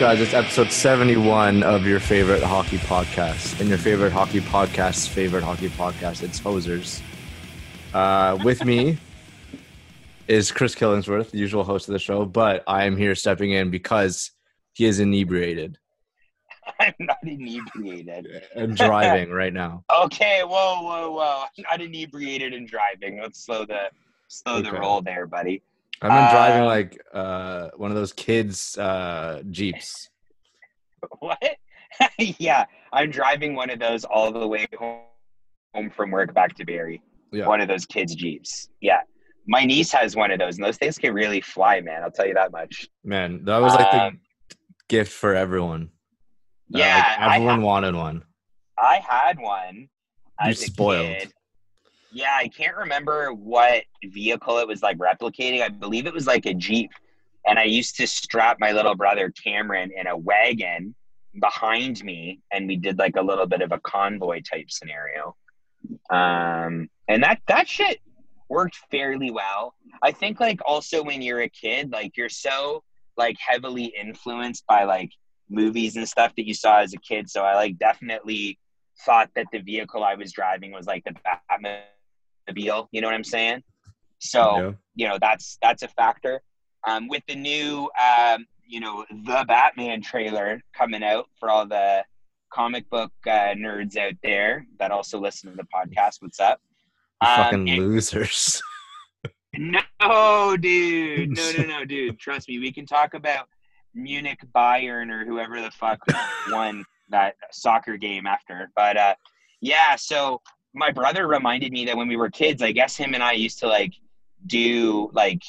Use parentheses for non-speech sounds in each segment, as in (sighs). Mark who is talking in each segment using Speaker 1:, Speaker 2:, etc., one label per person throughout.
Speaker 1: Guys? It's episode 71 of your favorite hockey podcast. And your favorite hockey podcast's favorite hockey podcast. It's Hosers. Uh, with me (laughs) is Chris Killingsworth, the usual host of the show, but I am here stepping in because he is inebriated (laughs)
Speaker 2: I'm not inebriated.
Speaker 1: and driving (laughs) right now.
Speaker 2: Okay, whoa, whoa, whoa. I'm not inebriated and driving. Let's slow the slow the roll there, buddy.
Speaker 1: I've been driving
Speaker 2: Uh,
Speaker 1: like uh, one of those kids' uh, Jeeps. (laughs)
Speaker 2: What? (laughs) yeah, I'm driving one of those all the way home from work back to Barrie.
Speaker 1: Yeah.
Speaker 2: One of those kids' Jeeps. Yeah. My niece has one of those, and those things can really fly, man. I'll tell you that much.
Speaker 1: Man, that was like
Speaker 2: Um,
Speaker 1: the gift for everyone. Uh,
Speaker 2: Yeah,
Speaker 1: like, everyone
Speaker 2: ha-
Speaker 1: wanted one.
Speaker 2: I had one.
Speaker 1: You spoiled.
Speaker 2: kid. Yeah, I can't remember what vehicle it was like replicating. I believe it was like a Jeep. And I used to strap my little brother Cameron in a wagon behind me, and we did like a little bit of a convoy type scenario. Um, and that that shit worked fairly well. I think like also when you're a kid, like you're so like heavily influenced by like movies and stuff that you saw as a kid. So I like definitely thought that the vehicle I was driving was like the You know what I'm saying? So
Speaker 1: Yeah.
Speaker 2: you know that's that's a factor. Um, with the new um, you know the Batman trailer coming out for all the comic book uh, nerds out there that also listen to the podcast. What's up? Um,
Speaker 1: fucking
Speaker 2: it-
Speaker 1: losers. (laughs)
Speaker 2: no, dude. No, no, no, dude. Trust me. We can talk about Munich Bayern or whoever the fuck won that soccer game after. But uh, yeah, so my brother reminded me that when we were kids, I guess him and I used to like do like,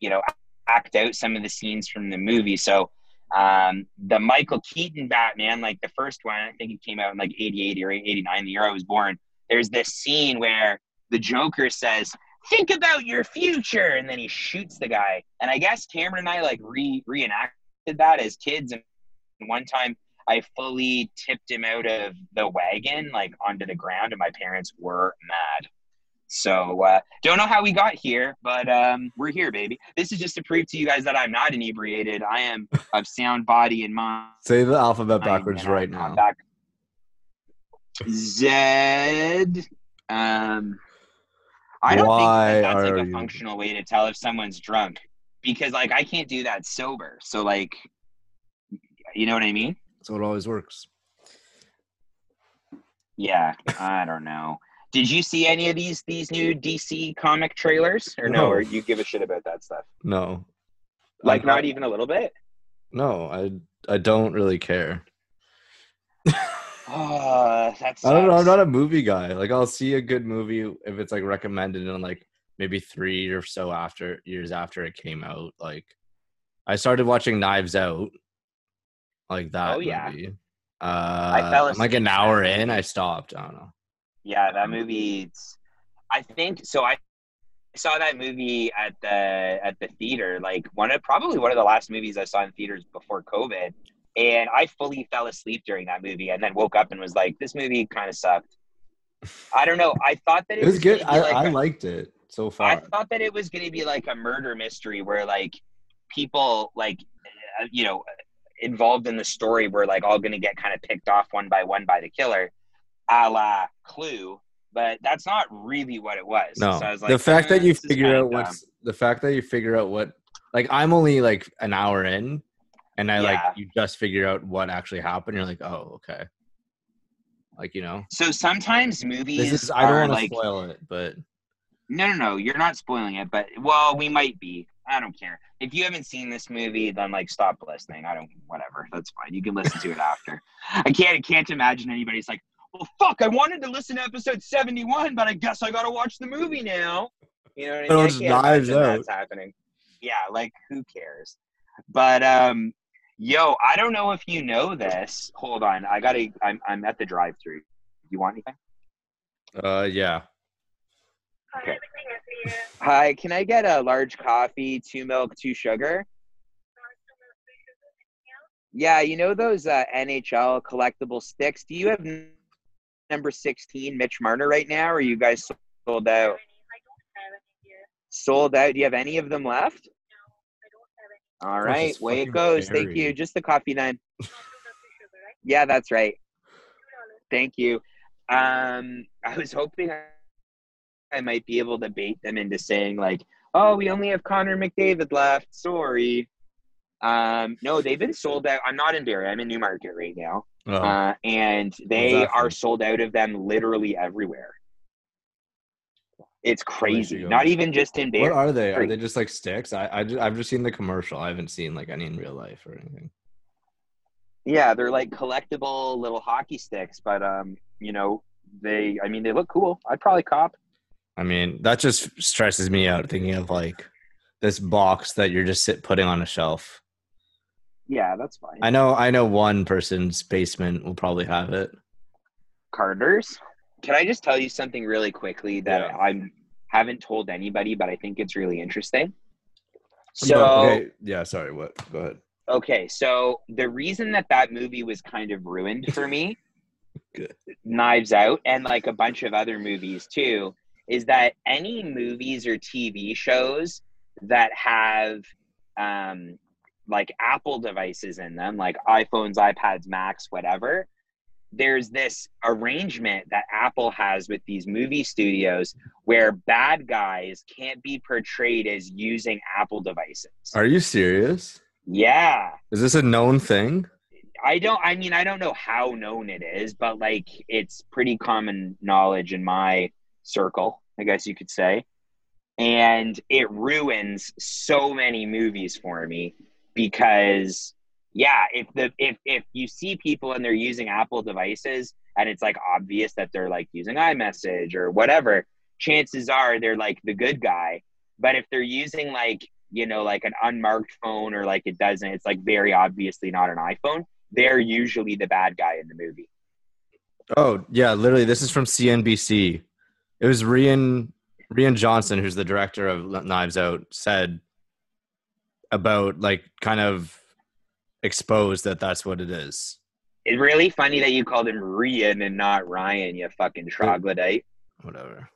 Speaker 2: you know, act out some of the scenes from the movie. So um, the Michael Keaton Batman, like the first one, I think it came out in like 88 or 89, the year I was born. There's this scene where the Joker says, think about your future and then he shoots the guy and i guess cameron and i like re reenacted that as kids and one time i fully tipped him out of the wagon like onto the ground and my parents were mad so uh, don't know how we got here but um, we're here baby this is just to prove to you guys that i'm not inebriated i am of sound body and mind
Speaker 1: Say the alphabet backwards right now.
Speaker 2: back. Z um I don't
Speaker 1: Why
Speaker 2: think that that's like a
Speaker 1: you-
Speaker 2: functional way to tell if someone's drunk because like I can't do that sober. So like you know what I mean?
Speaker 1: So it always works.
Speaker 2: Yeah, I don't know. Did you see any of these these new DC comic trailers or no,
Speaker 1: No.
Speaker 2: or you give a shit about that stuff?
Speaker 1: No.
Speaker 2: Like
Speaker 1: I'm
Speaker 2: not even a little bit?
Speaker 1: No, I I don't really care. (laughs)
Speaker 2: Oh, that's
Speaker 1: I don't know. I'm not a movie guy. Like I'll see a good movie if it's like recommended in like maybe three or so after years after it came out. Like I started watching Knives Out, like that
Speaker 2: Oh, yeah.
Speaker 1: movie. Uh,
Speaker 2: fell
Speaker 1: I'm like an hour in, I stopped. I don't know.
Speaker 2: Yeah, that movie. I think so. I saw that movie at the at the theater. Like one of probably one of the last movies I saw in theaters before COVID, and I fully fell asleep during that movie, and then woke up and was like, "This movie kind of sucked." I don't know. I thought that it,
Speaker 1: It was good. I,
Speaker 2: like
Speaker 1: I
Speaker 2: a-
Speaker 1: liked it so far.
Speaker 2: I thought that it was going to be like a murder mystery where like people like uh, you know involved in the story were like all going to get kind of picked off one by one by the killer, a la Clue. But that's not really what it was.
Speaker 1: No,
Speaker 2: So I was like,
Speaker 1: the fact
Speaker 2: "Eh,
Speaker 1: that you figure out what's the fact that you figure out what like I'm only like an hour in, and I like you just figure out what actually happened. You're like, oh, okay. Like you know,
Speaker 2: So sometimes movies
Speaker 1: this is I don't want to
Speaker 2: like
Speaker 1: spoil it, but
Speaker 2: no, no, no. You're not spoiling it, but well, we might be. I don't care. If you haven't seen this movie, then like stop listening. I don't. Whatever. That's fine. You can listen to it after. I can't. I can't imagine anybody's like, well, fuck. I wanted to listen to episode seventy one, but I guess I gotta watch the movie now. You know what I mean? I
Speaker 1: it's
Speaker 2: can't
Speaker 1: Knives
Speaker 2: imagine
Speaker 1: Out.
Speaker 2: That's happening. Yeah. Like who cares? But um, yo, I don't know if you know this. Hold on. I gotta. I'm. I'm at the drive-through. You want anything?
Speaker 1: uh, yeah.
Speaker 2: Okay. Hi, can I get a large coffee, two milk, two sugar? Yeah, you know those uh, NHL collectible sticks? Do you have number 16 Mitch Marner right now, or are you guys sold out? Sold out. Do you have any of them left? All
Speaker 1: Gosh,
Speaker 2: way it
Speaker 1: fucking
Speaker 2: goes. Thank you. Just the coffee then. Yeah, that's right. Thank you. Um, I was hoping I, I might be able to bait them into saying like, "Oh, we only have Connor McDavid left. Sorry." Um, no, they've been sold out. I'm not in Barrie. I'm in Newmarket right now,
Speaker 1: Oh,
Speaker 2: uh, and they
Speaker 1: that
Speaker 2: are sold out of them literally everywhere. It's crazy. Not even just in Barrie.
Speaker 1: what are they? Are they just like sticks? I, I just, I've just seen the commercial. I haven't seen like any in real life or anything.
Speaker 2: Yeah, they're like collectible little hockey sticks, but um, you know, they. I mean, they look cool. I'd probably cop.
Speaker 1: I mean, that just stresses me out thinking of like this box that you're just sit putting on a shelf.
Speaker 2: Yeah, that's fine.
Speaker 1: I know, I know one person's basement will probably have it.
Speaker 2: Carter's. Can I just tell you something really quickly that
Speaker 1: Yeah.
Speaker 2: I haven't told anybody, but I think it's really interesting?
Speaker 1: But,
Speaker 2: So,
Speaker 1: okay, yeah, sorry. What? Go ahead.
Speaker 2: okay, so the reason that that movie was kind of ruined for me, (laughs)
Speaker 1: Good.
Speaker 2: Knives Out, and like a bunch of other movies too, is that any movies or TV shows that have um, like Apple devices in them, like iPhones, iPads, Macs, whatever, there's this arrangement that Apple has with these movie studios where bad guys can't be portrayed as using Apple devices.
Speaker 1: Are you serious?
Speaker 2: yeah.
Speaker 1: Is this a known thing?
Speaker 2: I don't I mean I don't know how known it is, but like it's pretty common knowledge in my circle, I guess you could say. And it ruins so many movies for me because yeah, if the if if you see people and they're using Apple devices and it's like obvious that they're like using iMessage or whatever, chances are they're like the good guy. But if they're using like, you know, like an unmarked phone or like it doesn't, it's like very obviously not an iPhone, they're usually the bad guy in the movie.
Speaker 1: Oh yeah, literally. This is from CNBC. It was Rian Rian Johnson, who's the director of Knives Out, said about like kind of exposed that that's what it is.
Speaker 2: It's really funny that you called him Rian and not Ryan, you fucking troglodyte.
Speaker 1: Whatever.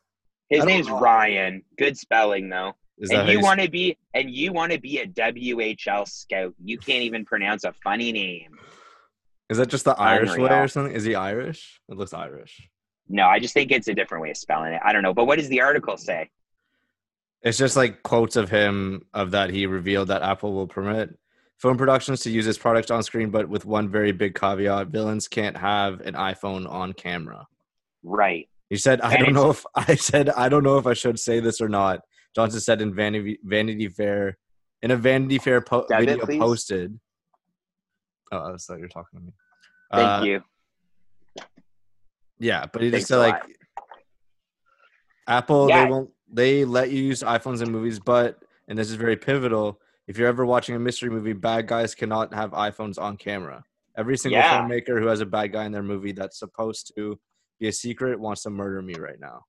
Speaker 2: His name's
Speaker 1: know.
Speaker 2: Ryan. Good spelling though.
Speaker 1: Is that
Speaker 2: and you
Speaker 1: you-
Speaker 2: want to be and you want to be a WHL scout. You can't even pronounce a funny name.
Speaker 1: Is that just the Irish way or something? Is he Irish? It looks Irish.
Speaker 2: No, I just think it's a different way of spelling it. I don't know. But what does the article say?
Speaker 1: It's just like quotes of him of that he revealed that Apple will permit film productions to use his product on screen, but with one very big caveat: villains can't have an iPhone on camera.
Speaker 2: Right.
Speaker 1: He said, "I
Speaker 2: And
Speaker 1: don't know if (laughs) I said I don't know if I should say this or not." Johnson said in Vanity Vanity Fair, in a Vanity Fair po- video
Speaker 2: please.
Speaker 1: posted. Oh, I thought you were talking to me.
Speaker 2: Thank
Speaker 1: Uh,
Speaker 2: you.
Speaker 1: Yeah, but just said like. Apple
Speaker 2: Yeah.
Speaker 1: they won't they let you use iPhones in movies, but and this is very pivotal. If you're ever watching a mystery movie, bad guys cannot have iPhones on camera. Every single
Speaker 2: Yeah.
Speaker 1: filmmaker who has a bad guy in their movie that's supposed to be a secret wants to murder me right now.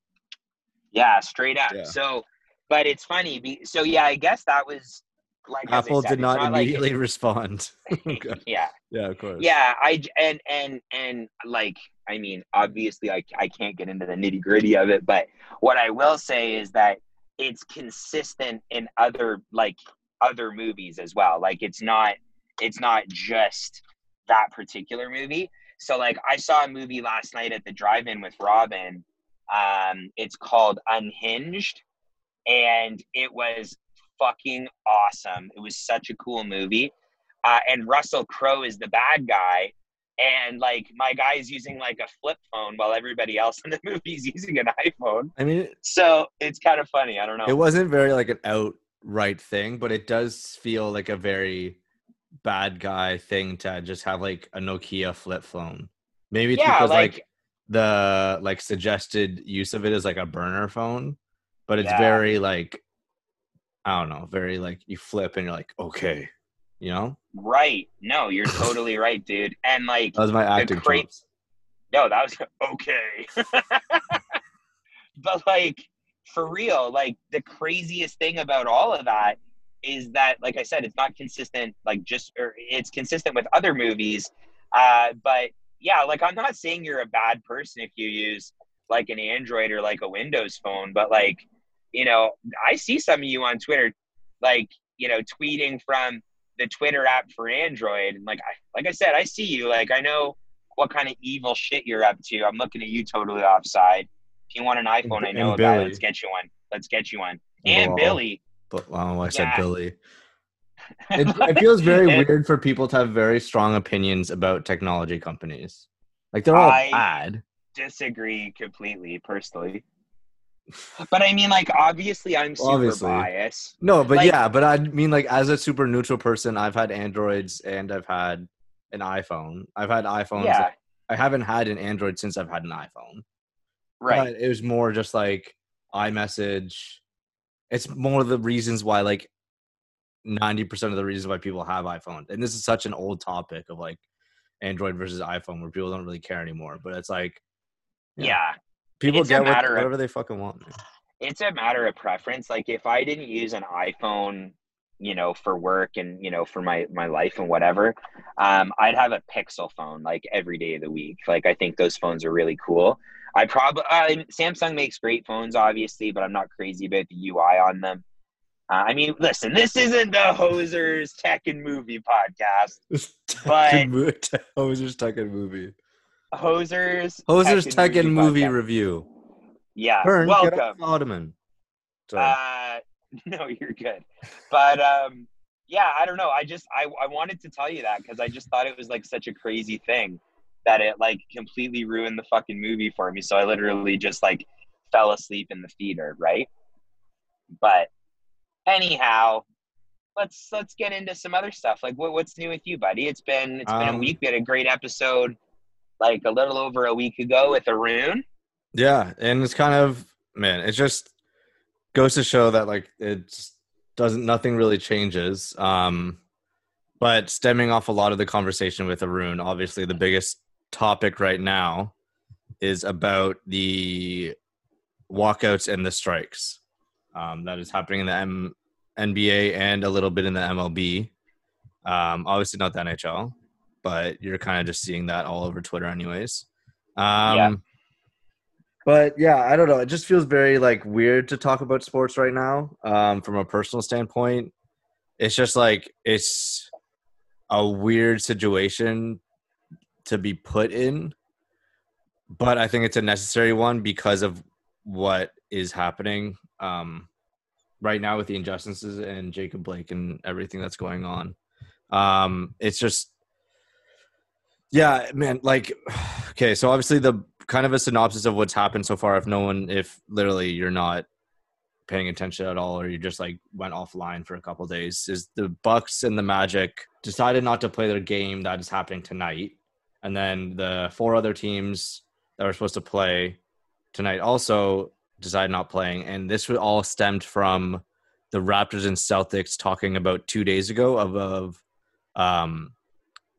Speaker 2: Yeah, straight up.
Speaker 1: Yeah.
Speaker 2: So, but it's funny. So yeah, I guess that was like
Speaker 1: Apple
Speaker 2: said,
Speaker 1: did not,
Speaker 2: like-
Speaker 1: immediately (laughs) respond. (laughs) Okay. (laughs)
Speaker 2: yeah,
Speaker 1: Yeah, of course.
Speaker 2: yeah. I and and and like I mean, obviously, I I can't get into the nitty gritty of it, but what I will say is that it's consistent in other like other movies as well. Like it's not it's not just that particular movie. So like I saw a movie last night at the drive-in with Robin. Um, it's called Unhinged, and it was fucking awesome. It was such a cool movie. Uh, and Russell Crowe is the bad guy, and like my guy's using like a flip phone while everybody else in the (laughs) movie's using an iPhone.
Speaker 1: I mean,
Speaker 2: So it's kind of funny. I don't know.
Speaker 1: it wasn't very like an outright thing, but it does feel like a very bad guy thing to just have like a Nokia flip phone. Maybe it's
Speaker 2: yeah,
Speaker 1: because like,
Speaker 2: like,
Speaker 1: the like suggested use of it is like a burner phone, but it's
Speaker 2: Yeah.
Speaker 1: very like I don't know, very like you flip and you're like, okay, you know?
Speaker 2: Right. No, you're totally right, dude. And like,
Speaker 1: That was my acting
Speaker 2: great- no, that was (laughs) okay. (laughs) but like, for real, like the craziest thing about all of that is that, like I said, it's not consistent. Like just, or it's consistent with other movies. Uh, but yeah, like I'm not saying you're a bad person if you use like an Android or like a Windows phone, but like, you know, I see some of you on Twitter, like, you know, tweeting from the Twitter app for Android. And like, I, like I said, I see you. Like, I know what kind of evil shit you're up to. I'm looking at you totally offside. If you want an iPhone, I know about it. Let's get you one. Let's get you one.
Speaker 1: And
Speaker 2: And Billy.
Speaker 1: But well, I said
Speaker 2: Yeah.
Speaker 1: Billy. (laughs) It, it feels very weird for people to have very strong opinions about technology companies. Like they're all
Speaker 2: I-
Speaker 1: bad.
Speaker 2: disagree completely personally. But I mean, like, obviously, I'm super
Speaker 1: Obviously.
Speaker 2: biased.
Speaker 1: No, but
Speaker 2: like-
Speaker 1: yeah, but I mean, like as a super neutral person, I've had Androids and I've had an iPhone. I've had iPhones.
Speaker 2: Yeah,
Speaker 1: I haven't had an Android since I've had an iPhone.
Speaker 2: right.
Speaker 1: But it was more just like iMessage. It's more the reasons why, like, ninety percent of the reasons why people have iPhone. And this is such an old topic of like Android versus iPhone, where people don't really care anymore. But it's like,
Speaker 2: Yeah.
Speaker 1: yeah. People
Speaker 2: It's
Speaker 1: get what,
Speaker 2: matter of-
Speaker 1: whatever they fucking want. man.
Speaker 2: it's a matter of preference. Like, if I didn't use an iPhone, you know, for work and you know, for my my life and whatever, um, I'd have a Pixel phone like every day of the week. Like, I think those phones are really cool. I probably uh, Samsung makes great phones, obviously, but I'm not crazy about the UI on them. Uh, I mean, listen, this isn't the Hosers Tech and Movie podcast. (laughs) But-
Speaker 1: Tekken mo- te- Hosers Tekken movie.
Speaker 2: Hosers.
Speaker 1: Hosers
Speaker 2: Tech
Speaker 1: Tekken
Speaker 2: and
Speaker 1: movie review.
Speaker 2: Yeah,
Speaker 1: get
Speaker 2: welcome.
Speaker 1: Ottoman.
Speaker 2: Uh, (laughs) no, you're good. But um, yeah, I don't know. I just I, I wanted to tell you that because I just thought it was like such a crazy thing that it like completely ruined the fucking movie for me. So I literally just like fell asleep in the theater, right? But anyhow, let's let's get into some other stuff. Like what, what's new with you, buddy? It's been it's been a
Speaker 1: Um,
Speaker 2: week. We had a great episode like a little over a week ago with Arun.
Speaker 1: Yeah, and it's kind of man, it just goes to show that like it doesn't nothing really changes. Um but stemming off a lot of the conversation with Arun, obviously the biggest topic right now is about the walkouts and the strikes. Um that is happening in the M- NBA and a little bit in the MLB. Um obviously not the NHL, but you're kind of just seeing that all over Twitter anyways. Um
Speaker 2: Yeah.
Speaker 1: but yeah, I don't know. It just feels very like weird to talk about sports right now. Um, from a personal standpoint, it's just like it's a weird situation to be put in, but I think it's a necessary one because of what is happening um, right now with the injustices and Jacob Blake and everything that's going on. Um, it's just yeah, man. Like, (sighs) okay, so obviously the kind of a synopsis of what's happened so far. If no one, if literally you're not paying attention at all, or you just like went offline for a couple days, is the Bucks and the Magic decided not to play their game that is happening tonight, and then the four other teams that were supposed to play tonight also decided not playing, and this was all stemmed from the Raptors and Celtics talking about two days ago of of um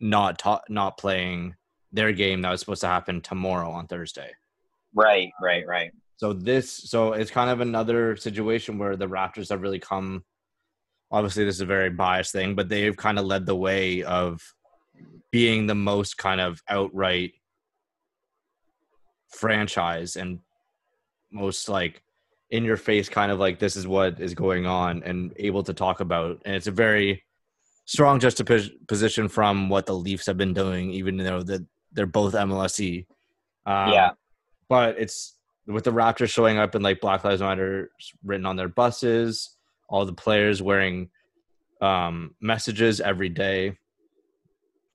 Speaker 1: not ta- not playing their game that was supposed to happen tomorrow on Thursday.
Speaker 2: Right, right, right.
Speaker 1: So this so it's kind of another situation where the Raptors have really come obviously this is a very biased thing, but they've kind of led the way of being the most kind of outright franchise and most like in your face kind of like this is what is going on and able to talk about and it's a very strong juxtaposition from what the Leafs have been doing even though that they're both MLSE. Um,
Speaker 2: Yeah.
Speaker 1: But it's with the Raptors showing up in like Black Lives Matter written on their buses, all the players wearing um, messages every day.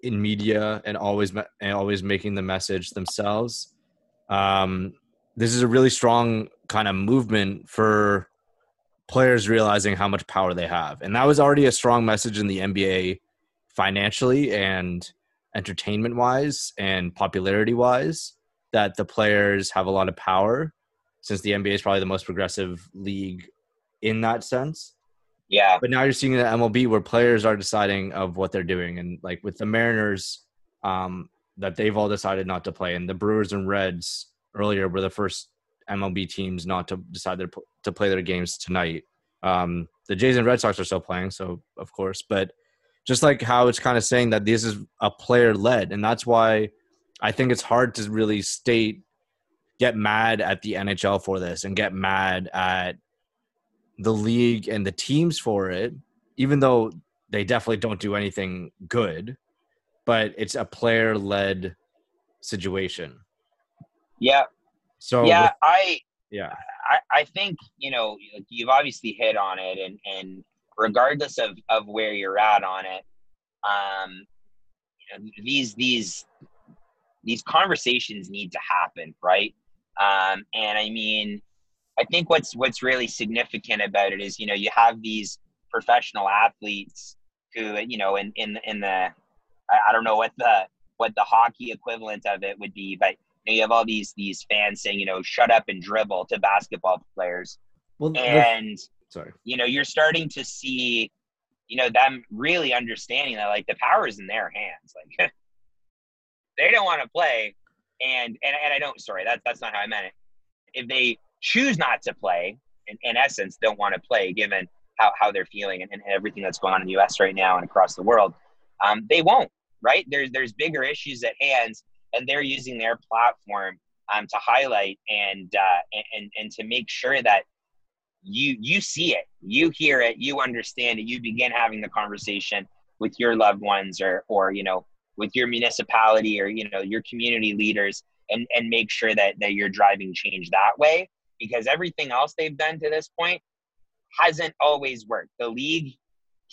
Speaker 1: in media and always and always making the message themselves. Um, this is a really strong kind of movement for players realizing how much power they have, and that was already a strong message in the NBA financially and entertainment wise and popularity wise that the players have a lot of power since the NBA is probably the most progressive league in that sense.
Speaker 2: Yeah.
Speaker 1: But now you're seeing the MLB where players are deciding of what they're doing, and like with the Mariners, um, that they've all decided not to play, and the Brewers and Reds earlier were the first MLB teams not to decide their, to play their games tonight. Um, the Jays and Red Sox are still playing, so of course, but just like how it's kind of saying that this is a player led, and that's why I think it's hard to really state get mad at the NHL for this and get mad at the league and the teams for it, even though they definitely don't do anything good, but it's a player led situation.
Speaker 2: Yeah.
Speaker 1: So
Speaker 2: yeah,
Speaker 1: with-
Speaker 2: I
Speaker 1: yeah,
Speaker 2: I, I think you know you've obviously hit on it, and and regardless of of where you're at on it, um, you know, these these these conversations need to happen, right? Um, and I mean, I think what's what's really significant about it is you know you have these professional athletes who you know in in in the I, I don't know what the what the hockey equivalent of it would be, but you, know, you have all these these fans saying you know shut up and dribble to basketball players,
Speaker 1: well,
Speaker 2: and
Speaker 1: sorry,
Speaker 2: you know you're starting to see you know them really understanding that like the power is in their hands. Like (laughs) they don't want to play. And and, and i don't sorry that's that's not how i meant it. If they choose not to play in, in essence don't want to play given how, how they're feeling and, and everything that's going on in the us right now and across the world um, they won't right? There's there's bigger issues at hand and they're using their platform um, to highlight and uh, and and to make sure that you you see it you hear it you understand it you begin having the conversation with your loved ones or or you know with your municipality or you know your community leaders and and make sure that that you're driving change that way. Because everything else they've done to this point hasn't always worked. The league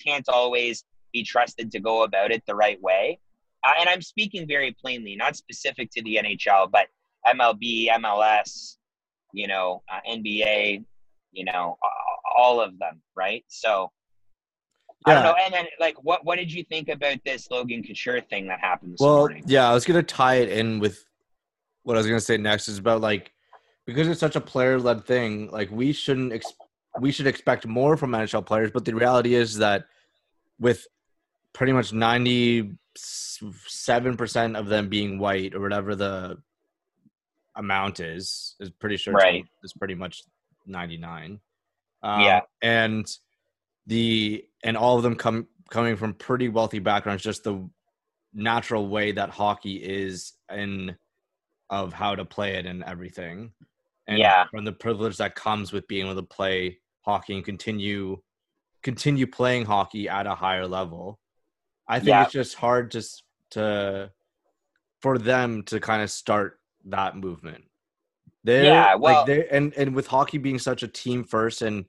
Speaker 2: can't always be trusted to go about it the right way uh, and i'm speaking very plainly not specific to the nhl but mlb mls you know uh, nba you know, all of them, right? So I don't know. And then, like, what what did you think about this Logan Couture thing that happened this
Speaker 1: well,
Speaker 2: morning?
Speaker 1: yeah, I was gonna tie it in with what I was gonna say next is about like because it's such a player led thing. Like we shouldn't ex- we should expect more from NHL players, but the reality is that with pretty much ninety seven percent of them being white or whatever the amount is, is pretty sure it's-
Speaker 2: Right.
Speaker 1: it's pretty much ninety nine. Um,
Speaker 2: Yeah.
Speaker 1: and the and all of them come coming from pretty wealthy backgrounds. Just the natural way that hockey is in of how to play it and everything. And
Speaker 2: Yeah.
Speaker 1: from the privilege that comes with being able to play hockey and continue continue playing hockey at a higher level. I think
Speaker 2: Yeah.
Speaker 1: it's just hard to s- to for them to kind of start that movement. They're,
Speaker 2: Yeah, well-
Speaker 1: like they and and with hockey being such a team first and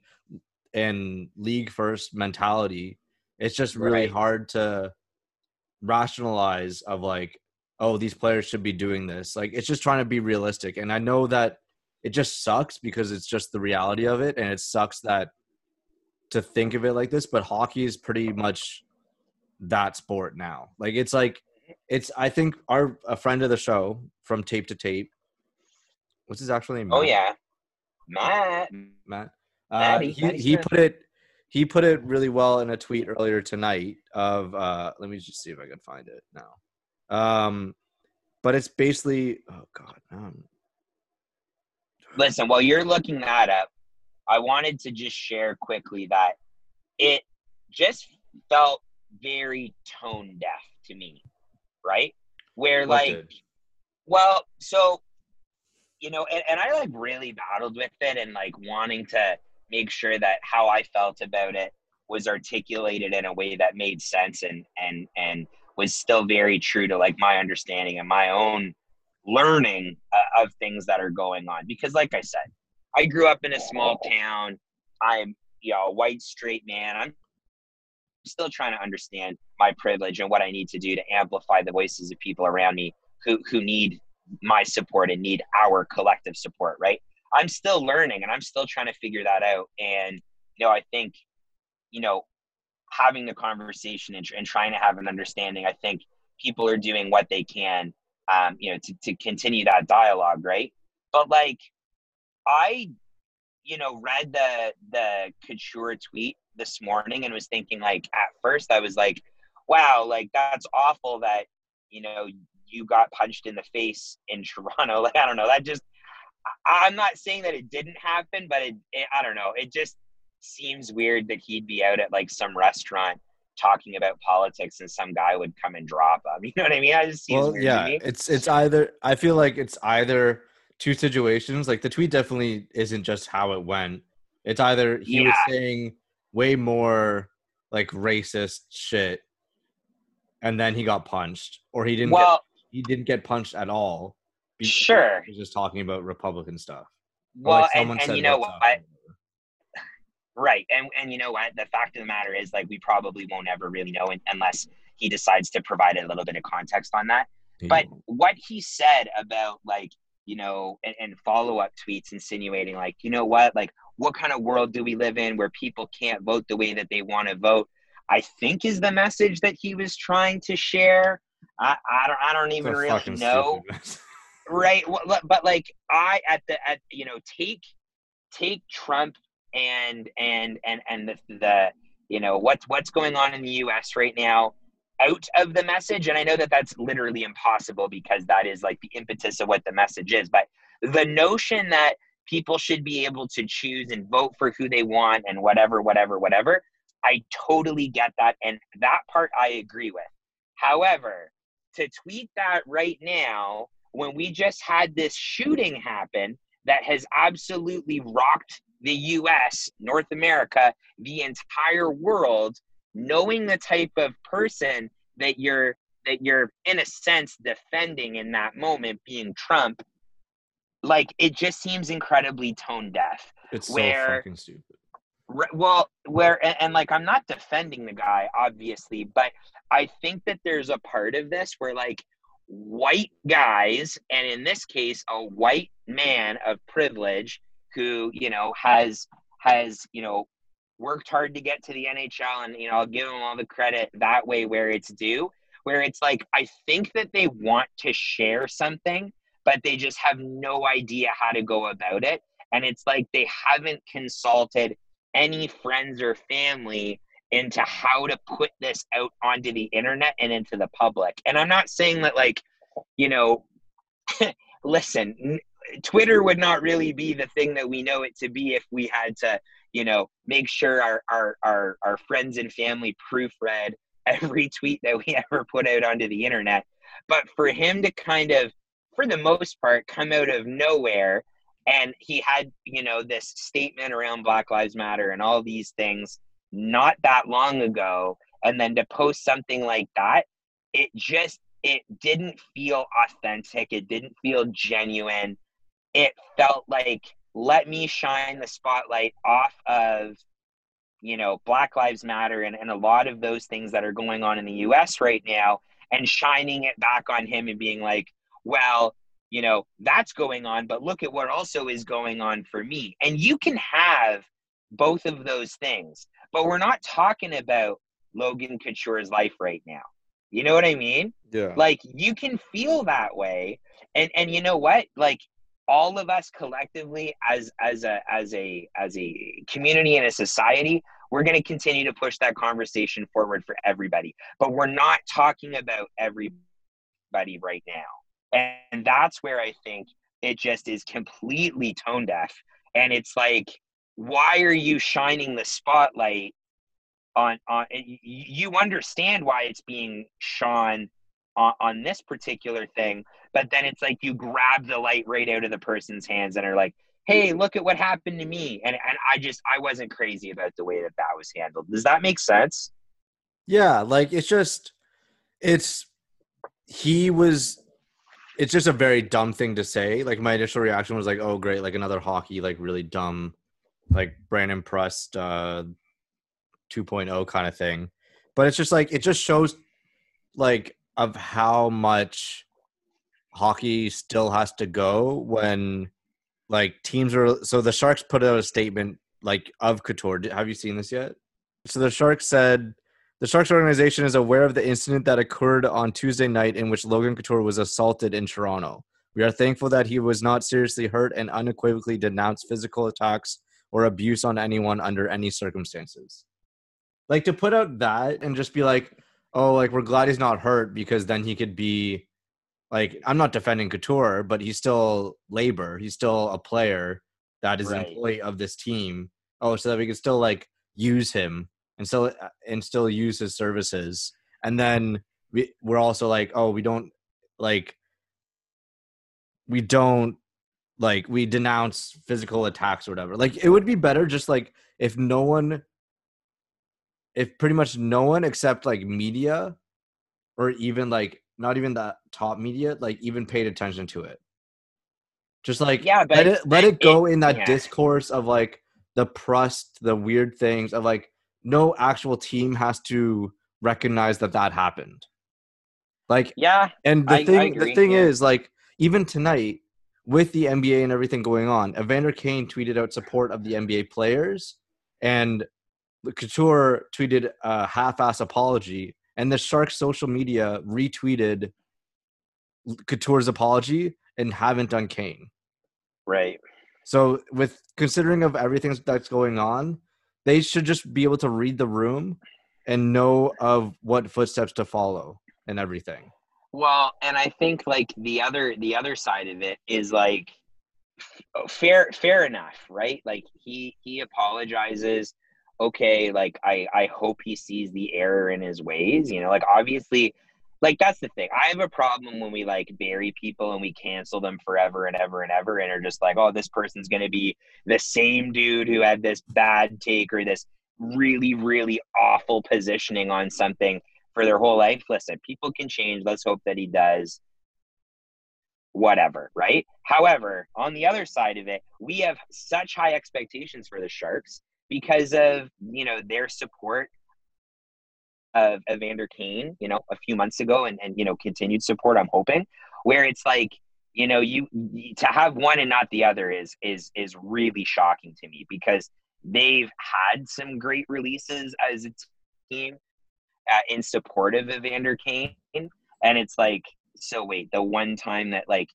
Speaker 1: and league first mentality, it's just really
Speaker 2: Right.
Speaker 1: hard to rationalize of like, oh, these players should be doing this. Like it's just trying to be realistic. And I know that it just sucks because it's just the reality of it, and it sucks that to think of it like this. But hockey is pretty much that sport now. Like it's like it's. I think our a friend of the show from Tape to Tape. What's his actual name?
Speaker 2: oh
Speaker 1: Matt?
Speaker 2: yeah, Matt.
Speaker 1: Matt. Uh,
Speaker 2: Matty,
Speaker 1: he he put it he put it really well in a tweet earlier tonight. Of uh, let me just see if I can find it now. Um, but it's basically oh god, um,
Speaker 2: Listen, while you're looking that up, I wanted to just share quickly that it just felt very tone deaf to me, right? Where like? Well, so you know, and, and I like really battled with it and like wanting to make sure that how I felt about it was articulated in a way that made sense and and and was still very true to like my understanding and my own learning uh, of things that are going on because like I said, I grew up in a small town. I'm you know, a white straight man. I'm still trying to understand my privilege and what I need to do to amplify the voices of people around me who who need my support and need our collective support, right? I'm still learning and I'm still trying to figure that out. And you know, I think, you know, having the conversation and, and trying to have an understanding, I think people are doing what they can, um, you know, to, to continue that dialogue, right? But like, I, you know, read the the Couture tweet this morning and was thinking like, at first I was like, wow, like that's awful that you know you got punched in the face in (laughs) Toronto. Like I don't know, that just I'm not saying that it didn't happen, but it, it, I don't know. It just seems weird that he'd be out at like some restaurant talking about politics and some guy would come and drop him. (laughs) You know what I mean? I just seems
Speaker 1: well,
Speaker 2: weird
Speaker 1: yeah,
Speaker 2: to me.
Speaker 1: it's it's either I feel like it's either two situations. Like the tweet definitely isn't just how it went. It's either he was saying way more like racist shit, and then he got punched, or he didn't. get, he didn't get punched at all.
Speaker 2: Sure.
Speaker 1: He was just talking about Republican stuff.
Speaker 2: Well,
Speaker 1: like,
Speaker 2: and, and you know what? Right. And and you know what? The fact of the matter is like we probably won't ever really know un- unless he decides to provide a little bit of context on that. But what he said about like, you know, and, and follow up tweets insinuating like, you know what, like what kind of world do we live in where people can't vote the way that they want to vote? I think is the message that he was trying to share. I, I don't I don't even really know (laughs) right but like i at the at you know take take trump and and and and the, the you know what's what's going on in the us right now out of the message and i know that that's literally impossible because that is like the impetus of what the message is but the notion that people should be able to choose and vote for who they want and whatever whatever whatever. I totally get that and that part i agree with. However to tweet that right now when we just had this shooting happen that has absolutely rocked the US, North America, the entire world, knowing the type of person that you're that you're in a sense defending in that moment being Trump, like it just seems incredibly tone deaf.
Speaker 1: It's so fucking stupid.
Speaker 2: Right, well, where and, and like I'm not defending the guy, obviously, but I think that there's a part of this where like white guys, and in this case, a white man of privilege who you know has has you know worked hard to get to the NHL, and you know I'll give him all the credit that way where it's due. Where it's like I think that they want to share something, but they just have no idea how to go about it, and it's like they haven't consulted any friends or family into how to put this out onto the internet and into the public. And I'm not saying that, like, you know, (laughs) listen, Twitter would not really be the thing that we know it to be if we had to, you know, make sure our our our, our friends and family proofread (laughs) every tweet that we (laughs) ever put out onto the internet. But for him to kind of, for the most part, come out of nowhere. And he had you know this statement around black lives matter and all these things not that long ago. And then to post something like that it just it didn't feel authentic. It didn't feel genuine. It felt like let me shine the spotlight off of you know black lives matter and, and a lot of those things that are going on in the us right now and shining it back on him and being like well you know that's going on but look at what also is going on for me. And you can have both of those things but we're not talking about logan couture's life right now. You know what i mean?
Speaker 1: Yeah.
Speaker 2: like you can feel that way. And and you know what? Like all of us collectively as as a as a as a community and a society we're going to continue to push that conversation forward for everybody. But we're not talking about everybody right now and that's where i think it just is completely tone deaf. And it's like why are you shining the spotlight on on you understand why it's being shone on, on this particular thing but then it's like you grab the light right out of the person's hands and are like hey look at what happened to me. And and i just i wasn't crazy about the way that that was handled. Does that make sense?
Speaker 1: Yeah, like it's just it's he was it's just a very dumb thing to say. Like my initial reaction was like, "Oh, great, like another hockey like really dumb like Brandon Prust uh 2.0 kind of thing." but it's just like it just shows like of how much hockey still has to go when like teams are so the sharks put out a statement like of couture have you seen this yet so the sharks said the sharks organization is aware of the incident that occurred on tuesday night in which logan couture was assaulted in toronto we are thankful that he was not seriously hurt and unequivocally denounced physical attacks or abuse on anyone under any circumstances like to put out that and just be like oh like we're glad he's not hurt because then he could be like I'm not defending Couture, but he's still labor. He's still a player that is an
Speaker 2: Right.
Speaker 1: employee of this team. Oh, so that we can still like use him and still uh, and still use his services. And then we we're also like, oh, we don't like we don't like we denounce physical attacks or whatever. Like it would be better just like if no one if pretty much no one except like media or even like not even the top media like even paid attention to it just like
Speaker 2: Yeah, but
Speaker 1: let it let it go in that
Speaker 2: yeah.
Speaker 1: discourse of like the prust the weird things of like no actual team has to recognize that that happened like
Speaker 2: Yeah,
Speaker 1: and the
Speaker 2: I- I
Speaker 1: thing the thing
Speaker 2: yeah.
Speaker 1: is like even tonight with the NBA and everything going on, Evander Kane tweeted out support of the NBA players and Couture tweeted a half-ass apology and the Sharks social media retweeted Couture's apology and haven't done Kane.
Speaker 2: right.
Speaker 1: So with considering of everything that's going on, they should just be able to read the room and know of what footsteps to follow and everything.
Speaker 2: Well, and I think like the other the other side of it is like fair fair enough, right? Like he he apologizes. Okay, like I I hope he sees the error in his ways, you know, like obviously like that's the thing. I have a problem when we like bury people and we cancel them forever and ever and ever and are just like, "Oh, this person's to be the same dude who had this bad take or this really really awful positioning on something for their whole life. Listen, people can change. Let's hope that he does. Whatever, right? However, on the other side of it, we have such high expectations for the Sharks because of you know their support of Evander Kane, you know, a few months ago, and and you know continued support. I'm hoping where it's like you know you to have one and not the other is is is really shocking to me because they've had some great releases as a team uh, in support of Evander Kane, and it's like, so wait, the one time that like,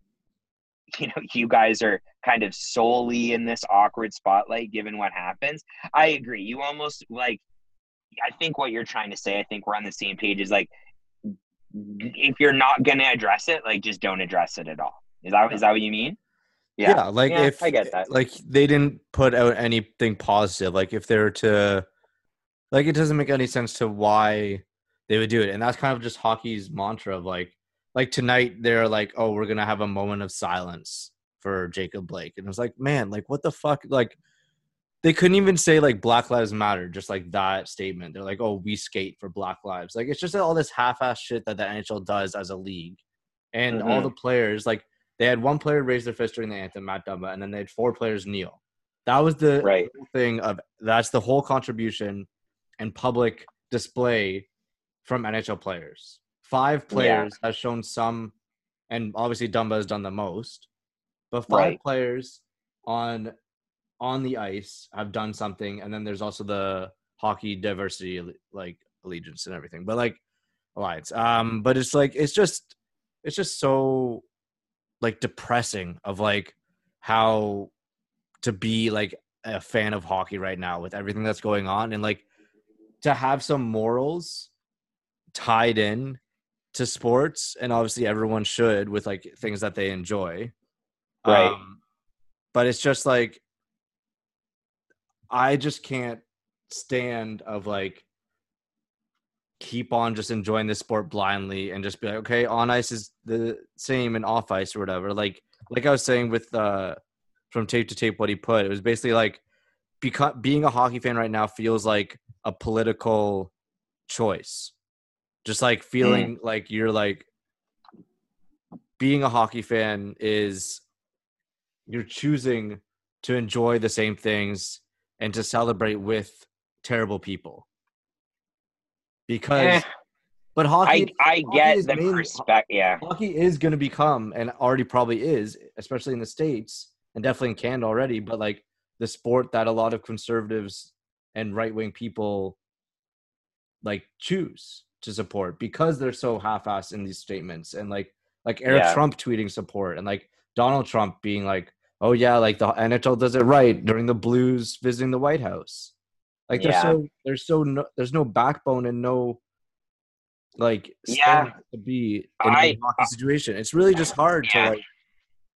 Speaker 2: (laughs) you know, you guys are kind of solely in this awkward spotlight, given what happens. I agree. You almost like, I think what you're trying to say. I think we're on the same page. Is like, if you're not gonna address it, like, just don't address it at all. Is that is that what you mean?
Speaker 1: Yeah, yeah like
Speaker 2: Yeah,
Speaker 1: if
Speaker 2: I get that.
Speaker 1: like they didn't put out anything positive. Like if they were to, like it doesn't make any sense to why they would do it, and that's kind of just hockey's mantra of like, like tonight they're like, oh, we're gonna have a moment of silence for Jacob Blake, and it was like, man, like what the fuck, like they couldn't even say like Black Lives Matter, just like that statement. They're like, oh, we skate for Black Lives. Like it's just all this half-ass shit that the NHL does as a league, and all
Speaker 2: Mhm.
Speaker 1: the players like they had one player raise their fist during the anthem, Matt Dumba, and then they had four players kneel. That was the
Speaker 2: Right.
Speaker 1: thing of that's the whole contribution and public display from NHL players. Five players has shown some, and obviously Dumba has done the most, but five
Speaker 2: Right.
Speaker 1: players on on the ice have done something, and then there's also the hockey diversity like allegiance and everything. But like alliance, um, but it's like it's just it's just so like depressing of like how to be like a fan of hockey right now with everything that's going on and like to have some morals tied in to sports and obviously everyone should with like things that they enjoy
Speaker 2: Right.
Speaker 1: um, but it's just like i just can't stand of like keep on just enjoying the sport blindly and just be like okay on ice is the same and off ice or whatever. Like like i was saying with uh from tape to tape what he put it was basically like because being a hockey fan right now feels like a political choice. Just like feeling like you're like being a hockey fan is you're choosing to enjoy the same things and to celebrate with terrible people because
Speaker 2: Eh,
Speaker 1: but hockey
Speaker 2: I I
Speaker 1: hockey
Speaker 2: get the
Speaker 1: mainly-
Speaker 2: perspective. Yeah,
Speaker 1: hockey is going to become and already probably is especially in the states and definitely in canada already but like the sport that a lot of conservatives and right-wing people like choose to support because they're so half-assed in these statements and like like eric
Speaker 2: Yeah.
Speaker 1: trump tweeting support and like donald trump being like oh yeah like the nhl does it right during the blues visiting the white house like there's
Speaker 2: Yeah.
Speaker 1: so there's so no there's no backbone and no like
Speaker 2: Yeah.
Speaker 1: to be in
Speaker 2: I-
Speaker 1: a hockey situation. It's really just hard
Speaker 2: Yeah.
Speaker 1: to like.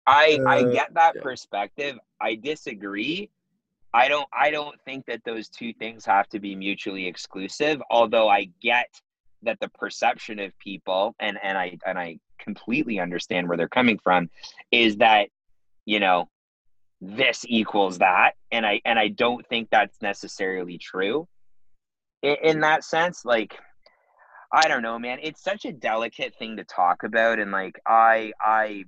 Speaker 2: I I
Speaker 1: Uh,
Speaker 2: get that
Speaker 1: yeah.
Speaker 2: perspective. I disagree. I don't I don't think that those two things have to be mutually exclusive. Although I get that the perception of people and and I and I completely understand where they're coming from is that you know this equals that and I and I don't think that's necessarily true. In, in that sense like I don't know man, it's such a delicate thing to talk about and like I I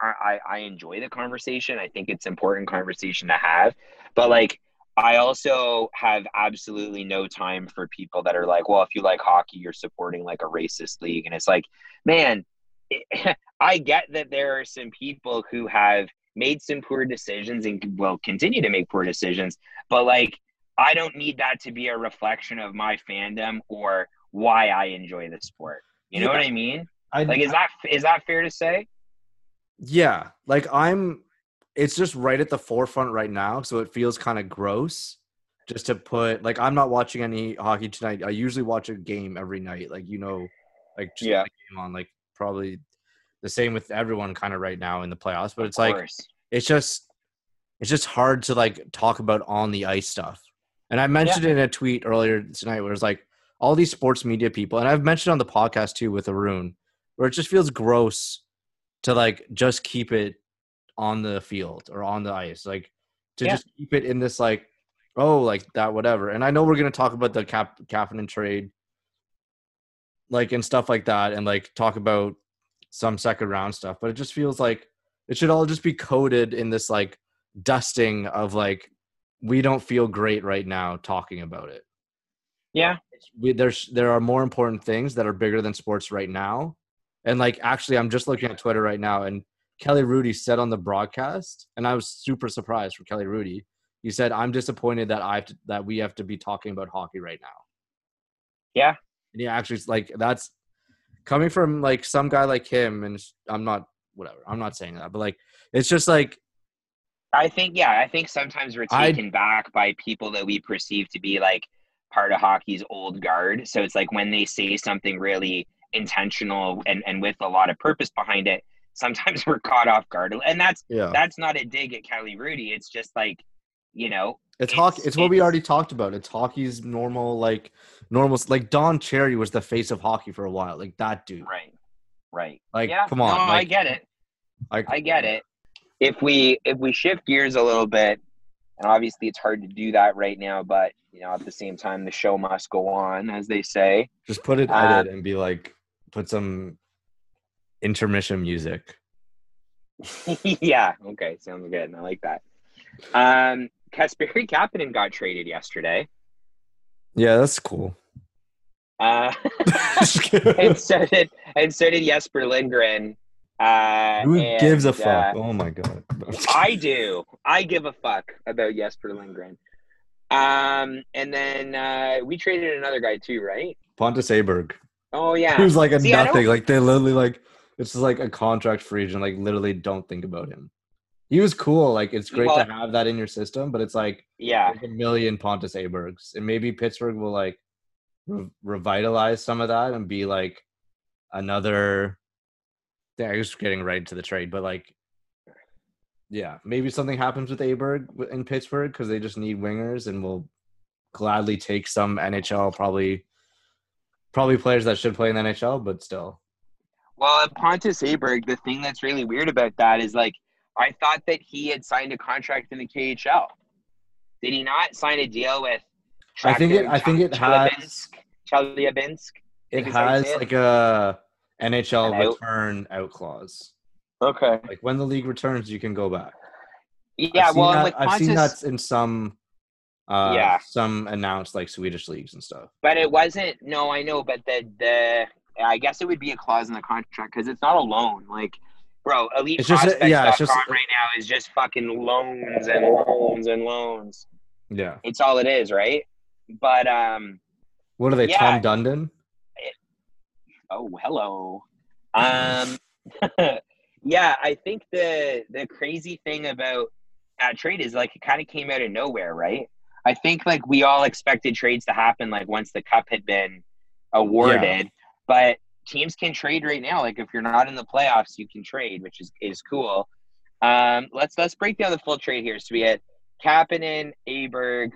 Speaker 2: I, I enjoy the conversation. I think it's important conversation to have. But like I also have absolutely no time for people that are like, well, if you like hockey, you're supporting like a racist league. And it's like, man, (laughs) I get that there are some people who have made some poor decisions and will continue to make poor decisions. But like, I don't need that to be a reflection of my fandom or why I enjoy the sport. You know
Speaker 1: Yeah.
Speaker 2: what I mean?
Speaker 1: I,
Speaker 2: Like, is that is that fair to say?
Speaker 1: yeah, like I'm. It's just right at the forefront right now, so it feels kind of gross. Just to put like I'm not watching any hockey tonight. I usually watch a game every night, like you know, like just
Speaker 2: Yeah.
Speaker 1: game on like probably the same with everyone kind of right now in the playoffs. But it's like it's just it's just hard to like talk about on the ice stuff. And I mentioned it in a tweet earlier tonight where it's like all these sports media people, and I've mentioned on the podcast too with Arun, where it just feels gross to like just keep it on the field or on the ice, like to
Speaker 2: Yeah.
Speaker 1: just keep it in this like oh like that whatever. And I know we're gonna talk about the cap Kapanen trade, like and stuff like that, and like talk about some second round stuff, but it just feels like it should all just be coded in this like dusting of like we don't feel great right now talking about it.
Speaker 2: Yeah.
Speaker 1: We, there's there are more important things that are bigger than sports right now, and like actually, I'm just looking at Twitter right now, and Kelly Hrudey said on the broadcast, and I was super surprised for Kelly Hrudey. He said, "I'm disappointed that I have to, that we have to be talking about hockey right now."
Speaker 2: Yeah.
Speaker 1: and yeah, actually, it's like that's coming from like some guy like him, and I'm not whatever. I'm not saying that, but like it's just like
Speaker 2: I think yeah, I think sometimes we're
Speaker 1: I-
Speaker 2: taken back by people that we perceive to be like part of hockey's old guard. So it's like when they say something really intentional and, and with a lot of purpose behind it, sometimes (laughs) we're caught off guard. And that's
Speaker 1: yeah,
Speaker 2: that's not a dig at Kelly Hrudey. It's just like, you know,
Speaker 1: It's
Speaker 2: It's-
Speaker 1: hockey. It's what we already talked about. It's hockey's normal, like normal. Like Don Cherry was the face of hockey for a while. Like that dude.
Speaker 2: right. Right.
Speaker 1: Like,
Speaker 2: yeah.
Speaker 1: come on.
Speaker 2: No, I get it.
Speaker 1: Like,
Speaker 2: I get it. If we if we shift gears a little bit, and obviously it's hard to do that right now, but you know, at the same time the show must go on, as they say.
Speaker 1: Just put it edit and be like, put some intermission music. (laughs)
Speaker 2: yeah. Okay. Sounds good. I like that. Um, Kasperi Kapanen got traded yesterday.
Speaker 1: Yeah, that's cool.
Speaker 2: Uh, (laughs) and so did and so did Jesper Lindgren. Uh,
Speaker 1: Who
Speaker 2: and,
Speaker 1: gives a
Speaker 2: uh,
Speaker 1: fuck? oh my god. (laughs)
Speaker 2: I do. I give a fuck about Jesper Lindgren. Um, and then uh, we traded another guy too, right?
Speaker 1: Pontus Aberg.
Speaker 2: Oh yeah.
Speaker 1: Who's like a
Speaker 2: See,
Speaker 1: nothing. Like they literally like it's just like a contract free agent. Like literally don't think about him. He was cool. Like it's great
Speaker 2: Well-
Speaker 1: to have that in your system, but it's like
Speaker 2: Yeah.
Speaker 1: a million Pontus Abergs, and maybe Pittsburgh will like re- revitalize some of that and be like another. Yeah, I was getting right into the trade, but like, yeah, maybe something happens with Aberg in Pittsburgh because they just need wingers, and will gladly take some NHL probably, probably players that should play in the NHL, but still.
Speaker 2: Well, Pontus Aberg, the thing that's really weird about that is like I thought that he had signed a contract in the KHL. Did he not sign a deal with?
Speaker 1: I think it- I think it has-
Speaker 2: Chelyabinsk?
Speaker 1: It
Speaker 2: Think is how you
Speaker 1: has like a NHL
Speaker 2: out.
Speaker 1: return out clause.
Speaker 2: Okay.
Speaker 1: Like when the league returns, you can go back.
Speaker 2: Yeah.
Speaker 1: I've seen
Speaker 2: Well,
Speaker 1: that, I've seen that in some uh,
Speaker 2: Yeah.
Speaker 1: some announced like Swedish leagues and stuff.
Speaker 2: But it wasn't. No, I know. But the the I guess it would be a clause in the contract because it's not a loan. Like, bro, elite
Speaker 1: It's just yeah, it's just-
Speaker 2: right now is just fucking loans and loans and loans.
Speaker 1: Yeah.
Speaker 2: It's all it is, right? But um,
Speaker 1: What are they?
Speaker 2: Yeah.
Speaker 1: Tom Dundon?
Speaker 2: oh hello. Um, (laughs) yeah, I think the the crazy thing about that trade is like it kind of came out of nowhere, right? I think like we all expected trades to happen like once the cup had been awarded, but teams can trade right now. Like if you're not in the playoffs, you can trade, which is is cool. Um, let's let's break down the full trade here. So we had Kapanen, Aberg,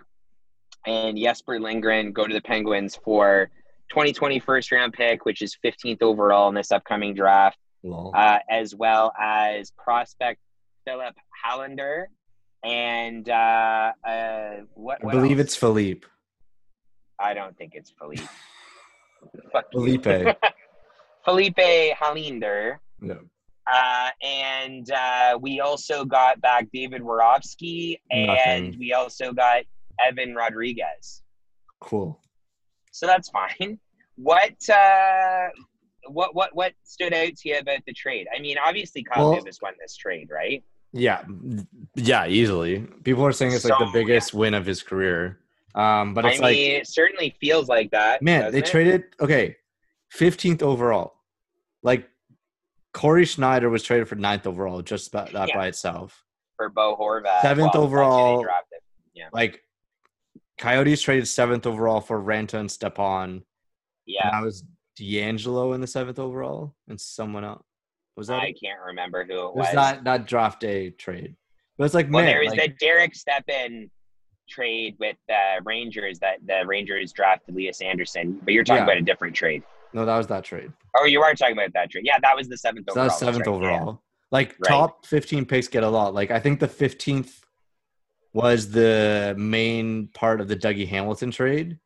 Speaker 2: and Jesper Lindgren go to the Penguins for 2020 first round pick, which is 15th overall in this upcoming draft,
Speaker 1: Lol.
Speaker 2: uh, as well as prospect Filip Hallander and uh, uh, what,
Speaker 1: I believe
Speaker 2: else?
Speaker 1: it's Philippe.
Speaker 2: I don't think it's Philippe. (laughs)
Speaker 1: Felipe. (laughs)
Speaker 2: Felipe Hallander.
Speaker 1: no.
Speaker 2: Uh, and uh, we also got back David Warsofsky, and
Speaker 1: Nothing.
Speaker 2: we also got Evan Rodrigues.
Speaker 1: Cool.
Speaker 2: So that's fine. What uh, what what what stood out to you about the trade? I mean, obviously Kyle
Speaker 1: Well-
Speaker 2: Dubas won this trade, right?
Speaker 1: Yeah. Yeah, easily. People are saying it's like the
Speaker 2: So,
Speaker 1: biggest win of his career. Um, but
Speaker 2: I
Speaker 1: it's
Speaker 2: mean,
Speaker 1: like
Speaker 2: it certainly feels like that.
Speaker 1: Man, they
Speaker 2: it?
Speaker 1: traded okay, fifteenth overall. Like Cory Schneider was traded for ninth overall, just about that
Speaker 2: Yeah.
Speaker 1: by itself.
Speaker 2: for Bo Horvat.
Speaker 1: Seventh
Speaker 2: Well,
Speaker 1: overall.
Speaker 2: actually, they dropped it.
Speaker 1: Like Coyotes traded seventh overall for Raanta and Stepan.
Speaker 2: Yeah,
Speaker 1: And that was DeAngelo in the seventh overall, and someone else. Was that
Speaker 2: I
Speaker 1: it?
Speaker 2: can't remember who it
Speaker 1: It was
Speaker 2: was.
Speaker 1: that that draft day trade? But it's like
Speaker 2: well,
Speaker 1: man,
Speaker 2: there was
Speaker 1: like,
Speaker 2: the Derek Stepan trade with the Rangers that the Rangers drafted Elias Andersson, but you're talking
Speaker 1: Yeah.
Speaker 2: about a different trade.
Speaker 1: No, that was that trade.
Speaker 2: Oh, you are talking about that trade. Yeah, that was the seventh
Speaker 1: So
Speaker 2: overall.
Speaker 1: that seventh
Speaker 2: right, yeah.
Speaker 1: overall. Like
Speaker 2: Right.
Speaker 1: top fifteen picks get a lot. Like I think the fifteenth was the main part of the Dougie Hamilton trade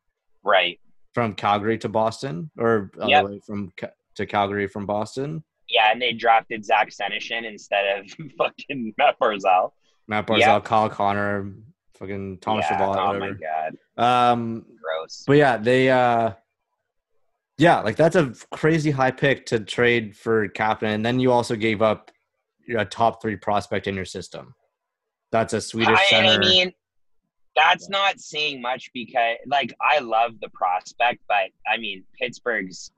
Speaker 2: Right.
Speaker 1: from Calgary to Boston, or
Speaker 2: Yep.
Speaker 1: way from to Calgary from Boston.
Speaker 2: Yeah, and they drafted Zach Senyshyn instead of (laughs) fucking Matt Barzal.
Speaker 1: Matt Barzal,
Speaker 2: Yep.
Speaker 1: Kyle Connor, fucking Thomas
Speaker 2: yeah.
Speaker 1: Chabot,
Speaker 2: Oh my god,
Speaker 1: Um,
Speaker 2: gross.
Speaker 1: but yeah, they uh, yeah, like that's a crazy high pick to trade for Kapanen, and then you also gave up a top three prospect in your system. That's a Swedish
Speaker 2: I,
Speaker 1: center.
Speaker 2: I mean, that's not saying much because, like, I love the prospect, but I mean, Pittsburgh's.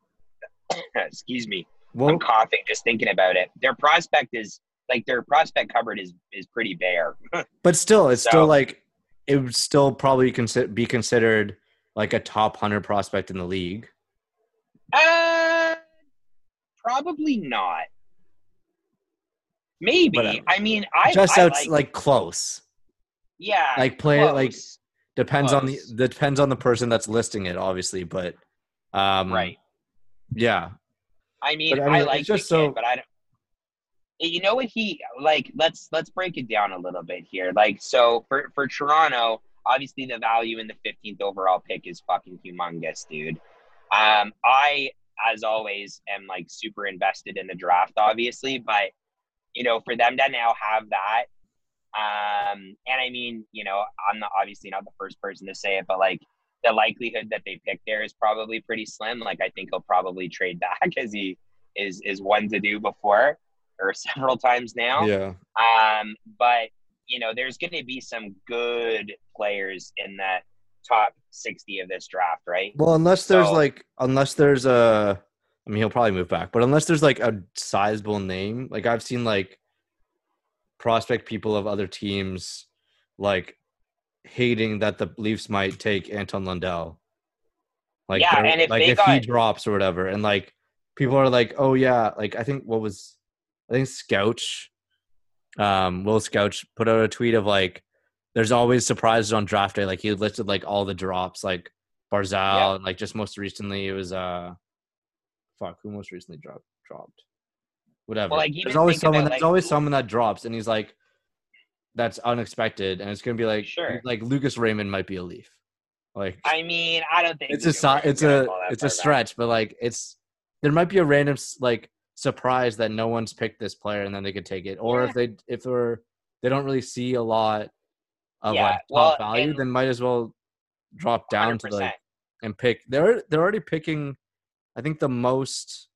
Speaker 2: (coughs) excuse me,
Speaker 1: well,
Speaker 2: I'm coughing just thinking about it. Their prospect is like their prospect cupboard is is pretty bare. (laughs)
Speaker 1: But still, it's
Speaker 2: So-
Speaker 1: still like it would still probably be considered like a top hundred prospect in the league.
Speaker 2: Uh, probably not. Maybe.
Speaker 1: Whatever.
Speaker 2: I mean, I
Speaker 1: Just
Speaker 2: I
Speaker 1: out
Speaker 2: like,
Speaker 1: like close.
Speaker 2: yeah,
Speaker 1: like play like
Speaker 2: close.
Speaker 1: depends on the
Speaker 2: Close.
Speaker 1: depends on the person that's listing it, obviously. But um,
Speaker 2: right.
Speaker 1: Yeah,
Speaker 2: I mean,
Speaker 1: But, I
Speaker 2: I,
Speaker 1: mean, it's
Speaker 2: like
Speaker 1: just
Speaker 2: the kid,
Speaker 1: so-
Speaker 2: but I don't. You know what he like? Let's let's break it down a little bit here. Like, so for for Toronto, obviously the value in the 15th overall pick is fucking humongous, dude. Um, I, as always, am like super invested in the draft, obviously, but you know, for them to now have that, um, and I mean, you know, I'm not obviously not the first person to say it, but like the likelihood that they pick there is probably pretty slim. Like I think he'll probably trade (laughs) back as he is is one to do before or several times now.
Speaker 1: yeah.
Speaker 2: Um, but you know, there's going to be some good players in that top 60 of this draft, right?
Speaker 1: Well, unless there's
Speaker 2: So-
Speaker 1: like unless there's a, I mean, he'll probably move back. But unless there's like a sizable name, like I've seen like prospect people of other teams like hating that the Leafs might take Anton Lundell. Like,
Speaker 2: Yeah, and if
Speaker 1: like if he drops or whatever, and like people are like, oh yeah, like I think what was, I think Scouch, um, Will Scouch put out a tweet of like, there's always surprises on draft day. Like he listed like all the drops, like Barzal,
Speaker 2: Yeah.
Speaker 1: and like just most recently it was uh, fuck, who most recently dropped dropped, whatever.
Speaker 2: Well, like,
Speaker 1: there's always someone.
Speaker 2: about,
Speaker 1: there's
Speaker 2: like,
Speaker 1: always
Speaker 2: who-
Speaker 1: someone that drops, and he's like, that's unexpected, and it's gonna be like,
Speaker 2: Sure.
Speaker 1: like Lucas Raymond might be a Leaf, like
Speaker 2: I mean, I don't think
Speaker 1: it's a
Speaker 2: Raymond's
Speaker 1: it's a it's a stretch, but like it's there might be a random like surprise that no one's picked this player and then they could take it, or if they if they're they don't really see a lot of
Speaker 2: Yeah,
Speaker 1: like top
Speaker 2: well,
Speaker 1: value, then might as well drop down to
Speaker 2: 100%.
Speaker 1: like and pick. They're they're already picking. I think the most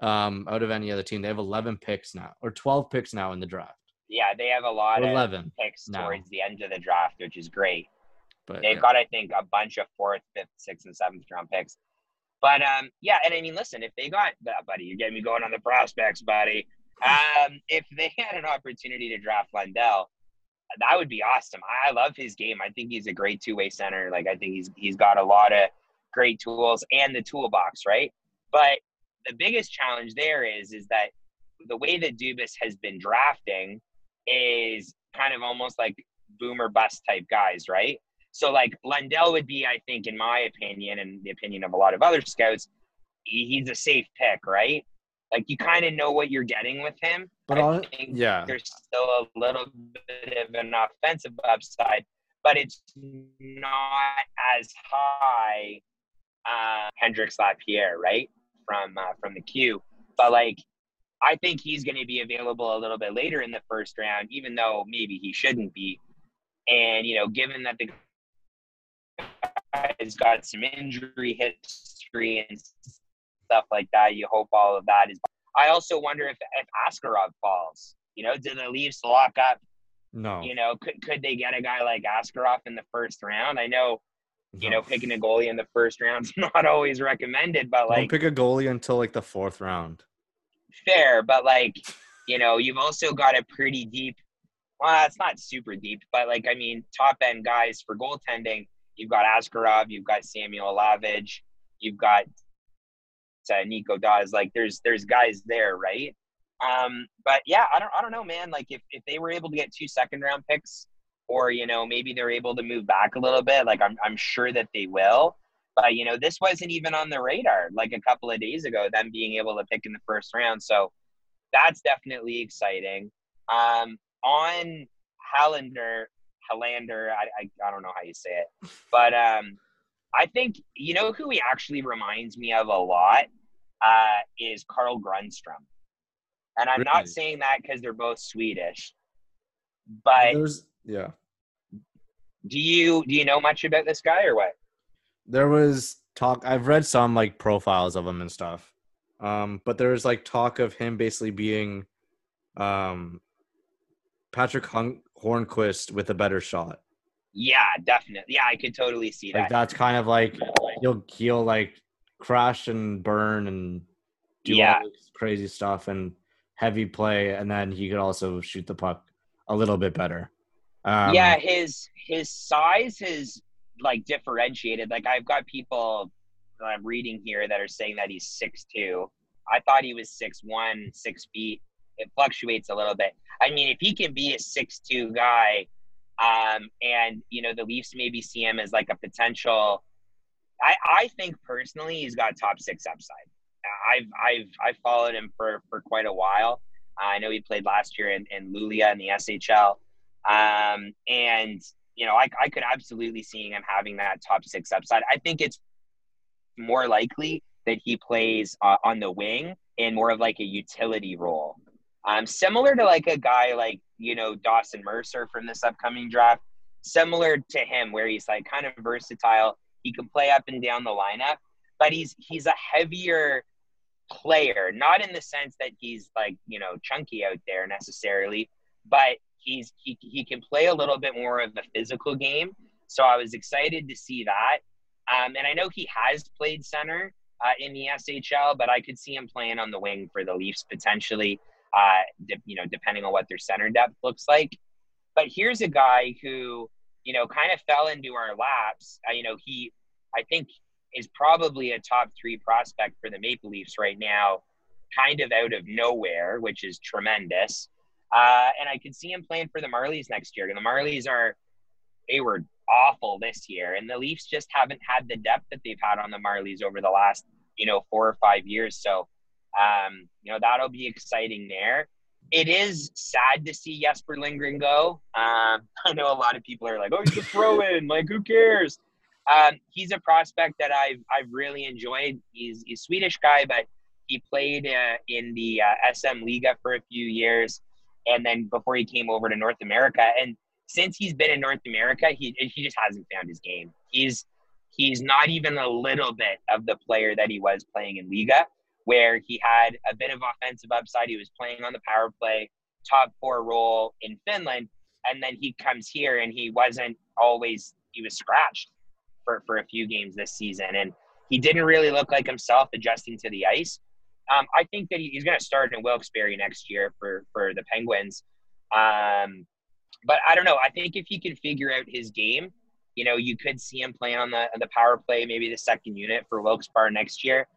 Speaker 1: um out of any other team. They have 11 picks now or 12 picks now in the draft.
Speaker 2: Yeah, they have a lot
Speaker 1: Or
Speaker 2: of
Speaker 1: 11
Speaker 2: picks
Speaker 1: now.
Speaker 2: towards the end of the draft, which is great.
Speaker 1: But
Speaker 2: They've
Speaker 1: yeah.
Speaker 2: got, I think, a bunch of fourth, fifth, sixth, and seventh round picks. But um, yeah, and I mean, listen, if they got uh, buddy, you're getting me going on the prospects, buddy. (laughs) Um, if they had an opportunity to draft Lundell, that would be awesome. I love his game. I think he's a great two way center. Like I think he's he's got a lot of great tools and the toolbox, right? But the biggest challenge there is is that the way that Dubas has been drafting is kind of almost like boomer bust type guys, right? So like Lundell would be, I think, in my opinion, and the opinion of a lot of other scouts, he's a safe pick, right? Like you kind of know what you're getting with him.
Speaker 1: But
Speaker 2: I think
Speaker 1: yeah.
Speaker 2: there's still a little bit of an offensive upside, but it's not as high. Uh, Hendrix Lapierre, right from uh, from the Q, but like I think he's going to be available a little bit later in the first round, even though maybe he shouldn't be. And you know, given that the guy's got some injury history and stuff like that, you hope all of that is. I also wonder if if Askarov falls. You know, do the Leafs lock up?
Speaker 1: no.
Speaker 2: You know, could could they get a guy like Askarov in the first round? I know, you
Speaker 1: no.
Speaker 2: know, picking a goalie in the first round's (laughs) not always recommended, but
Speaker 1: Don't
Speaker 2: like
Speaker 1: pick a goalie until like the fourth round.
Speaker 2: fair, but like, you know, you've also got a pretty deep. Well, it's not super deep, but like, I mean, top end guys for goaltending. You've got Askarov, you've got Samuel Hlavaj, you've got uh, Nico Daws. Like, there's there's guys there, right? Um, but yeah, I don't I don't know, man. Like, if if they were able to get two second round picks, or you know, maybe they're able to move back a little bit. Like, I'm I'm sure that they will. But you know, this wasn't even on the radar like a couple of days ago. Them being able to pick in the first round, so that's definitely exciting. Um, on Hallander, Hallander, I, I I don't know how you say it, but um, I think you know who he actually reminds me of a lot uh, is Carl Grundstrom, and I'm
Speaker 1: Really?
Speaker 2: not saying that because they're both Swedish, but
Speaker 1: There's yeah.
Speaker 2: do you do you know much about this guy or what?
Speaker 1: there was talk i've read some like profiles of him and stuff um but there was like talk of him basically being um patrick hornqvist with a better shot
Speaker 2: Yeah, definitely. Yeah, I could totally see
Speaker 1: like
Speaker 2: that.
Speaker 1: that's kind of like he'll he'll like crash and burn and do
Speaker 2: Yeah.
Speaker 1: all this crazy stuff and heavy play and then he could also shoot the puck a little bit better um,
Speaker 2: yeah, his his size is like differentiated. Like I've got people that I'm reading here that are saying that he's six two. I thought he was six one, six feet. It fluctuates a little bit. I mean, if he can be a six two guy, um, and you know the Leafs maybe see him as like a potential. I I think personally he's got top six upside. I've I've I've followed him for for quite a while. I know he played last year in, in Luleå in the SHL. Um, and you know, I, I could absolutely see him having that top six upside. I think it's more likely that he plays uh, on the wing in more of like a utility role. Um, similar to like a guy like, you know, Dawson Mercer from this upcoming draft, similar to him where he's like kind of versatile. He can play up and down the lineup, but he's he's a heavier player, not in the sense that he's like, you know, chunky out there necessarily, but he's he, he can play a little bit more of a physical game. So I was excited to see that. Um, and I know he has played center uh, in the SHL, but I could see him playing on the wing for the Leafs potentially, uh, de- you know, depending on what their center depth looks like. But here's a guy who, you know, kind of fell into our laps. Uh, you know, he, I think, is probably a top three prospect for the Maple Leafs right now, kind of out of nowhere, which is tremendous. Uh, and I could see him playing for the Marlies next year. And the Marlies are, they were awful this year. And the Leafs just haven't had the depth that they've had on the Marlies over the last, you know, four or five years. So, um, you know, that'll be exciting there. It is sad to see Jesper Lindgren go. Um, (laughs) I know a lot of people are like, oh, he's a throw (laughs) in. like, who cares? Um, he's a prospect that I've, I've really enjoyed. He's, he's a Swedish guy, but he played uh, in the uh, SM Liiga for a few years and then before he came over to North America. And since he's been in North America, he he just hasn't found his game. He's he's not even a little bit of the player that he was playing in Liiga, where he had a bit of offensive upside. He was playing on the power play, top four role in Finland, and then he comes here and he wasn't always he was scratched for for a few games this season, and he didn't really look like himself adjusting to the ice. Um, I think that he's going to start in Wilkes-Barre next year for for the Penguins. Um, but I don't know. I think if he can figure out his game, you know, you could see him playing on the the power play, maybe the second unit for Wilkes-Barre next year.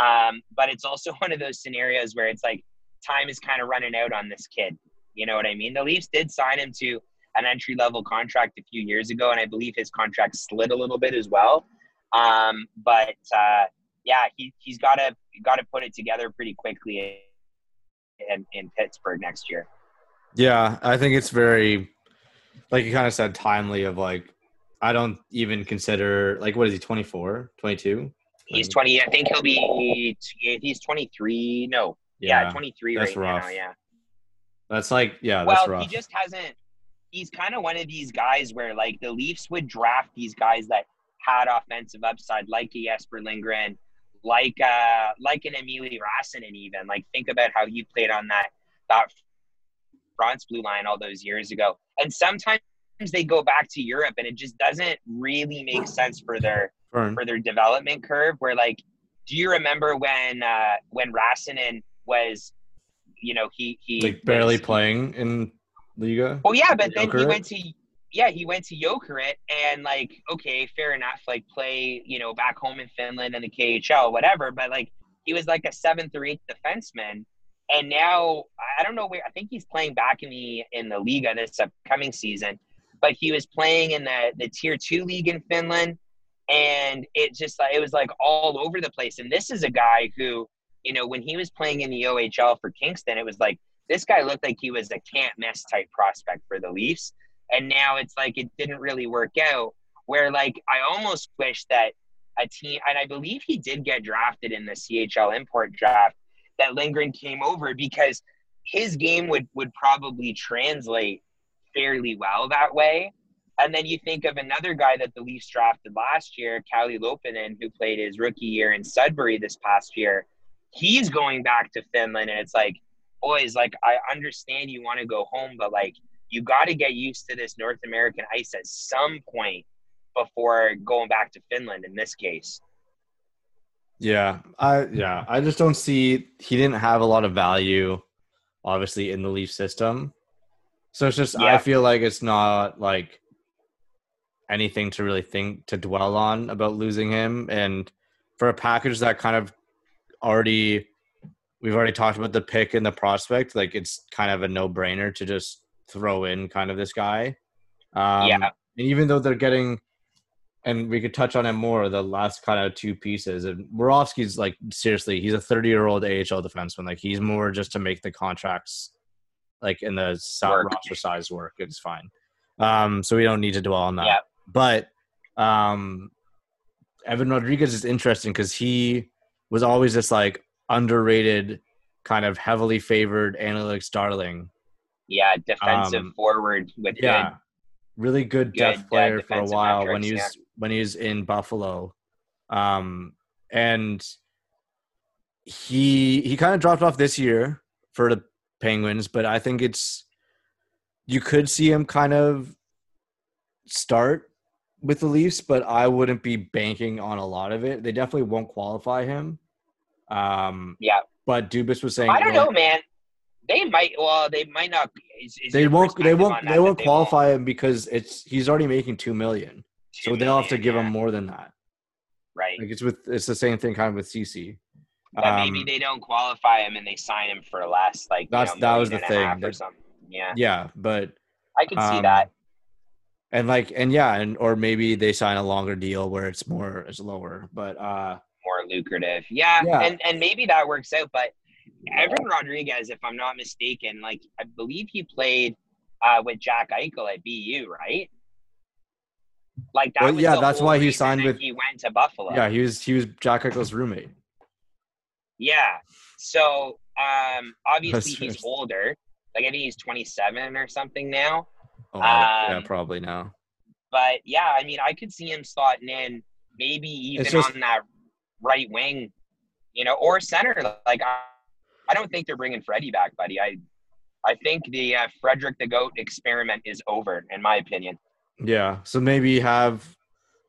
Speaker 2: Um, but it's also (laughs) one of those scenarios where it's like time is kind of running out on this kid. You know what I mean? The Leafs did sign him to an entry level contract a few years ago, and I believe his contract slid a little bit as well. Um, but uh, yeah, he he's got to got to put it together pretty quickly in, in Pittsburgh next year.
Speaker 1: Yeah, I think it's very, like you kind of said, timely. Of like, I don't even consider like what is he 24, 22?
Speaker 2: He's 20. I think he'll be. He's 23. No, yeah, 23
Speaker 1: that's
Speaker 2: right
Speaker 1: rough.
Speaker 2: now. Yeah.
Speaker 1: That's like yeah, that's
Speaker 2: well,
Speaker 1: rough.
Speaker 2: he just hasn't. He's kind of one of these guys where like the Leafs would draft these guys that had offensive upside, like a Jesper Lindgren, like uh like an Eemeli Räsänen even. Like think about how he played on that that Fronts blue line all those years ago. And sometimes they go back to Europe and it just doesn't really make sense for their
Speaker 1: Fern.
Speaker 2: for their development curve where like do you remember when uh when Räsänen was you know he he
Speaker 1: like barely
Speaker 2: was-
Speaker 1: playing in Liiga.
Speaker 2: well, yeah, but then he went to yeah, he went to Jokerit and like okay, fair enough, like play you know back home in Finland and the KHL, whatever. But like he was like a seventh or eighth defenseman, and now I don't know where. I think he's playing back in the in the Liiga this upcoming season, but he was playing in the the tier two league in Finland, and it just like it was like all over the place. And this is a guy who you know when he was playing in the OHL for Kingston, it was like this guy looked like he was a can't miss type prospect for the Leafs. And now it's like it didn't really work out. Where like I almost wish that a team, and I believe he did get drafted in the CHL import draft, that Lindgren came over because his game would would probably translate fairly well that way. And then you think of another guy that the Leafs drafted last year, Kalle Loponen, who played his rookie year in Sudbury this past year. He's going back to Finland, and it's like, boys, like I understand you want to go home, but like you got to get used to this North American ice at some point before going back to Finland. In this case,
Speaker 1: Yeah, I yeah, I just don't see he didn't have a lot of value, obviously in the Leaf system. So it's just I feel like it's not like anything to really think to dwell on about losing him, and for a package that kind of already we've already talked about the pick and the prospect, like it's kind of a no brainer to just throw in kind of this guy. Um,
Speaker 2: Yeah.
Speaker 1: and even though they're getting and we could touch on it more the last kind of two pieces and Borowski's like seriously he's a 30 year old AHL defenseman like he's more just to make the contracts like in the roster size work it's fine um so we don't need to dwell on that
Speaker 2: Yeah.
Speaker 1: But um Evan Rodrigues is interesting because he was always this like underrated kind of heavily favored analytics darling.
Speaker 2: Yeah, defensive
Speaker 1: Um,
Speaker 2: forward with
Speaker 1: yeah,
Speaker 2: good.
Speaker 1: really good
Speaker 2: good,
Speaker 1: depth
Speaker 2: uh,
Speaker 1: player for a while when
Speaker 2: metrics,
Speaker 1: he was when he was in Buffalo, um, and he he kind of dropped off this year for the Penguins, but I think it's you could see him kind of start with the Leafs, but I wouldn't be banking on a lot of it. They definitely won't qualify him. Um,
Speaker 2: Yeah,
Speaker 1: but Dubas was saying
Speaker 2: I don't
Speaker 1: well,
Speaker 2: know, man. They might. Well, they might not. Is, is
Speaker 1: they won't they won't they won't
Speaker 2: that
Speaker 1: qualify him because it's he's already making two million.
Speaker 2: Two
Speaker 1: So they'll have to give
Speaker 2: yeah,
Speaker 1: him more than that.
Speaker 2: right.
Speaker 1: Like it's with it's the same thing kind of with CC.
Speaker 2: But maybe
Speaker 1: Um,
Speaker 2: they don't qualify him and they sign him for less, like you
Speaker 1: That's-
Speaker 2: know,
Speaker 1: that was the thing, that-
Speaker 2: something. Yeah,
Speaker 1: Yeah, but
Speaker 2: I can see
Speaker 1: um,
Speaker 2: that.
Speaker 1: And like and yeah, and or maybe they sign a longer deal where it's more it's lower. But uh
Speaker 2: More lucrative. Yeah,
Speaker 1: Yeah.
Speaker 2: and and maybe that works out. But Evan Rodrigues, if I'm not mistaken, like I believe he played uh, with Jack Eichel at BU, right? Like that.
Speaker 1: Well,
Speaker 2: was
Speaker 1: yeah, that's why he signed with-
Speaker 2: He went to Buffalo.
Speaker 1: yeah, he was he was Jack Eichel's roommate.
Speaker 2: Yeah. So um obviously
Speaker 1: That's
Speaker 2: he's
Speaker 1: first.
Speaker 2: older. Like I think he's 27 or something now.
Speaker 1: Oh, don't- yeah,
Speaker 2: Um,
Speaker 1: probably now.
Speaker 2: But yeah, I mean, I could see him slotting in, maybe even
Speaker 1: just-
Speaker 2: on that right wing, you know, or center. Like I, I don't think they're bringing Freddie back, buddy. I, I think the uh, Frederick the Goat experiment is over, in my opinion.
Speaker 1: Yeah, so maybe have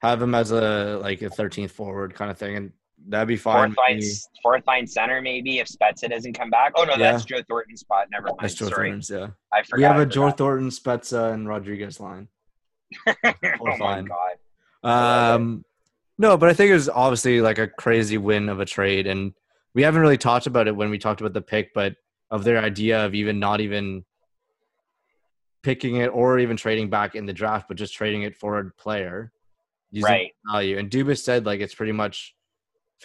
Speaker 1: have him as a like a 13th forward kind of thing, and that'd be fine.
Speaker 2: Fourth line, fourth line center, maybe if Spezza doesn't come back. Oh no,
Speaker 1: Yeah.
Speaker 2: that's Joe Thornton's spot. Never mind.
Speaker 1: That's Joe
Speaker 2: Sorry,
Speaker 1: Thornton's, yeah.
Speaker 2: I forgot.
Speaker 1: We have a Joe. Thornton, Spezza, and Rodrigues line. (laughs)
Speaker 2: oh my god.
Speaker 1: Um, no, but I think it was obviously like a crazy win of a trade, and we haven't really talked about it when we talked about the pick, but of their idea of even not even picking it or even trading back in the draft, but just trading it for a player, using
Speaker 2: Right.
Speaker 1: value. And Dubas said like it's pretty much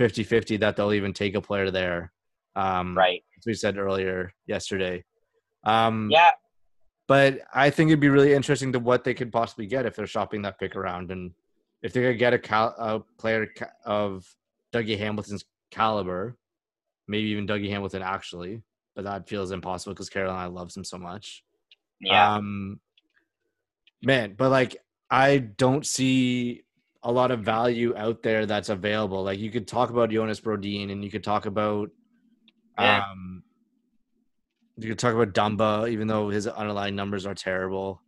Speaker 1: 50-50 that they'll even take a player there. Um,
Speaker 2: Right.
Speaker 1: as we said earlier yesterday. Um,
Speaker 2: Yeah.
Speaker 1: but I think it'd be really interesting to what they could possibly get if they're shopping that pick around, and if they could get a, cal- a player ca- of Dougie Hamilton's caliber, maybe even Dougie Hamilton actually, but that feels impossible because Carolina loves him so much.
Speaker 2: Yeah.
Speaker 1: Um, man, but like I don't see a lot of value out there that's available. Like you could talk about Jonas Brodin, and you could talk about
Speaker 2: Yeah.
Speaker 1: um, you could talk about Dumba, even though his underlying numbers are terrible.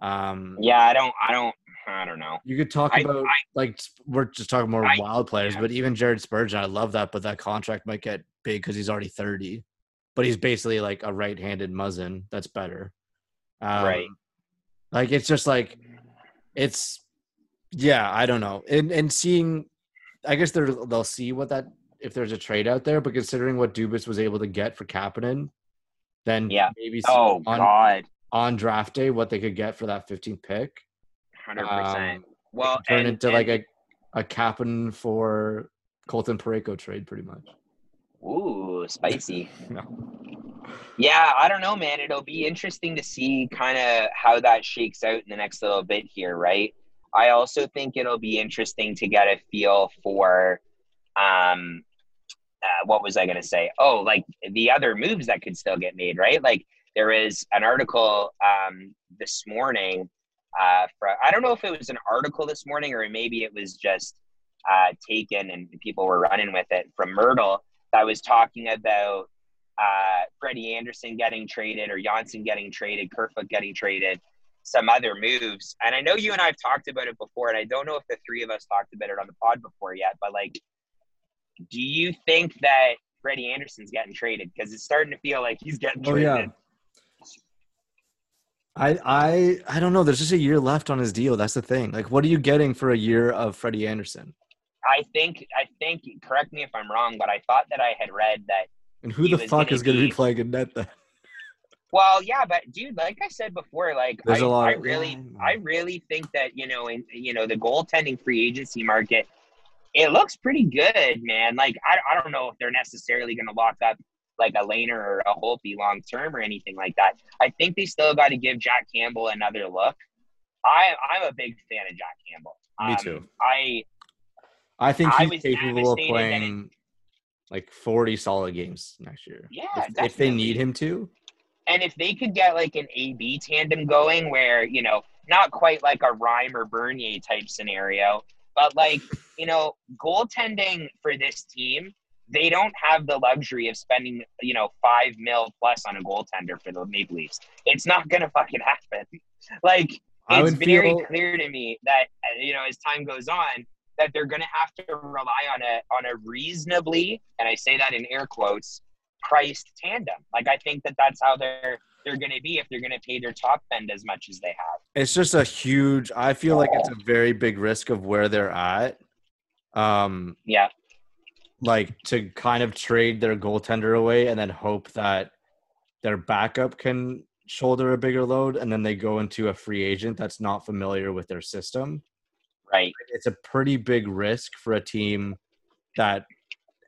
Speaker 1: Um,
Speaker 2: yeah. I don't. I don't. I don't know.
Speaker 1: you could talk
Speaker 2: I-
Speaker 1: about
Speaker 2: I-
Speaker 1: like we're just talking more
Speaker 2: I-
Speaker 1: wild players,
Speaker 2: yeah.
Speaker 1: but even Jared Spurgeon, I love that, but that contract might get big because he's already thirty. But he's basically like a right-handed Muzzin. That's better. Um,
Speaker 2: Right.
Speaker 1: Like it's just like it's yeah, I don't know. And and seeing I guess they're they'll see what that if there's a trade out there, but considering what Dubas was able to get for Kapanen, then
Speaker 2: Yeah.
Speaker 1: maybe see
Speaker 2: Oh
Speaker 1: on,
Speaker 2: God.
Speaker 1: on draft day what they could get for that 15th pick.
Speaker 2: Hundred
Speaker 1: Um,
Speaker 2: percent. Well,
Speaker 1: turn
Speaker 2: and,
Speaker 1: into
Speaker 2: and-
Speaker 1: like a a Kapanen for Colton Parayko trade pretty much.
Speaker 2: ooh spicy. (laughs)
Speaker 1: No.
Speaker 2: Yeah, I don't know, man. It'll be interesting to see kind of how that shakes out in the next little bit here, right? I also think it'll be interesting to get a feel for, um, uh, what was I going to say? Oh, like the other moves that could still get made, right? Like there is an article um, this morning. Uh, I don't know if it was an article this morning or maybe it was just uh, taken and people were running with it from Mirtle that was talking about uh, Freddie Andersen getting traded or Johnsson getting traded, Kerfoot getting traded, some other moves. And I know you and I have talked about it before, and I don't know if the three of us talked about it on the pod before yet, but like, do you think that Freddie Andersen's getting traded? Because it's starting to feel like he's getting
Speaker 1: Oh,
Speaker 2: traded.
Speaker 1: yeah. I I I don't know. There's just a year left on his deal. That's the thing. Like, what are you getting for a year of Freddie Andersen?
Speaker 2: I think, I think, correct me if I'm wrong, but I thought that I had read that
Speaker 1: And who the fuck
Speaker 2: gonna
Speaker 1: is going to be
Speaker 2: be-
Speaker 1: playing in net then?
Speaker 2: Well, yeah, but dude, like I said before, like
Speaker 1: There's
Speaker 2: I,
Speaker 1: a lot
Speaker 2: I
Speaker 1: of-
Speaker 2: really,
Speaker 1: yeah.
Speaker 2: I really think that you know, in you know, the goaltending free agency market, it looks pretty good, man. Like I, I don't know if they're necessarily going to lock up like a Lehner or a Holtby long term or anything like that. I think they still got to give Jack Campbell another look. I, I'm a big fan of Jack Campbell.
Speaker 1: Me
Speaker 2: Um,
Speaker 1: too.
Speaker 2: I,
Speaker 1: I think
Speaker 2: I
Speaker 1: he's
Speaker 2: was
Speaker 1: capable of playing like 40 solid games next year.
Speaker 2: yeah,
Speaker 1: if, if they need him to.
Speaker 2: And if they could get like an AB tandem going where, you know, not quite like a Reimer or Bernier type scenario, but like, you know, goaltending for this team, they don't have the luxury of spending, you know, five mil plus on a goaltender for the Maple Leafs. It's not (laughs) going to fucking happen. Like, it's very
Speaker 1: feel-
Speaker 2: clear to me that, you know, as time goes on, that they're going to have to rely on a on a reasonably, and I say that in air quotes, priced tandem. Like I think that that's how they're they're going to be if they're going to pay their top end as much as they have.
Speaker 1: It's just a huge. I feel like it's a very big risk of where they're at. Um,
Speaker 2: Yeah,
Speaker 1: like to kind of trade their goaltender away and then hope that their backup can shoulder a bigger load, and then they go into a free agent that's not familiar with their system.
Speaker 2: right.
Speaker 1: It's a pretty big risk for a team that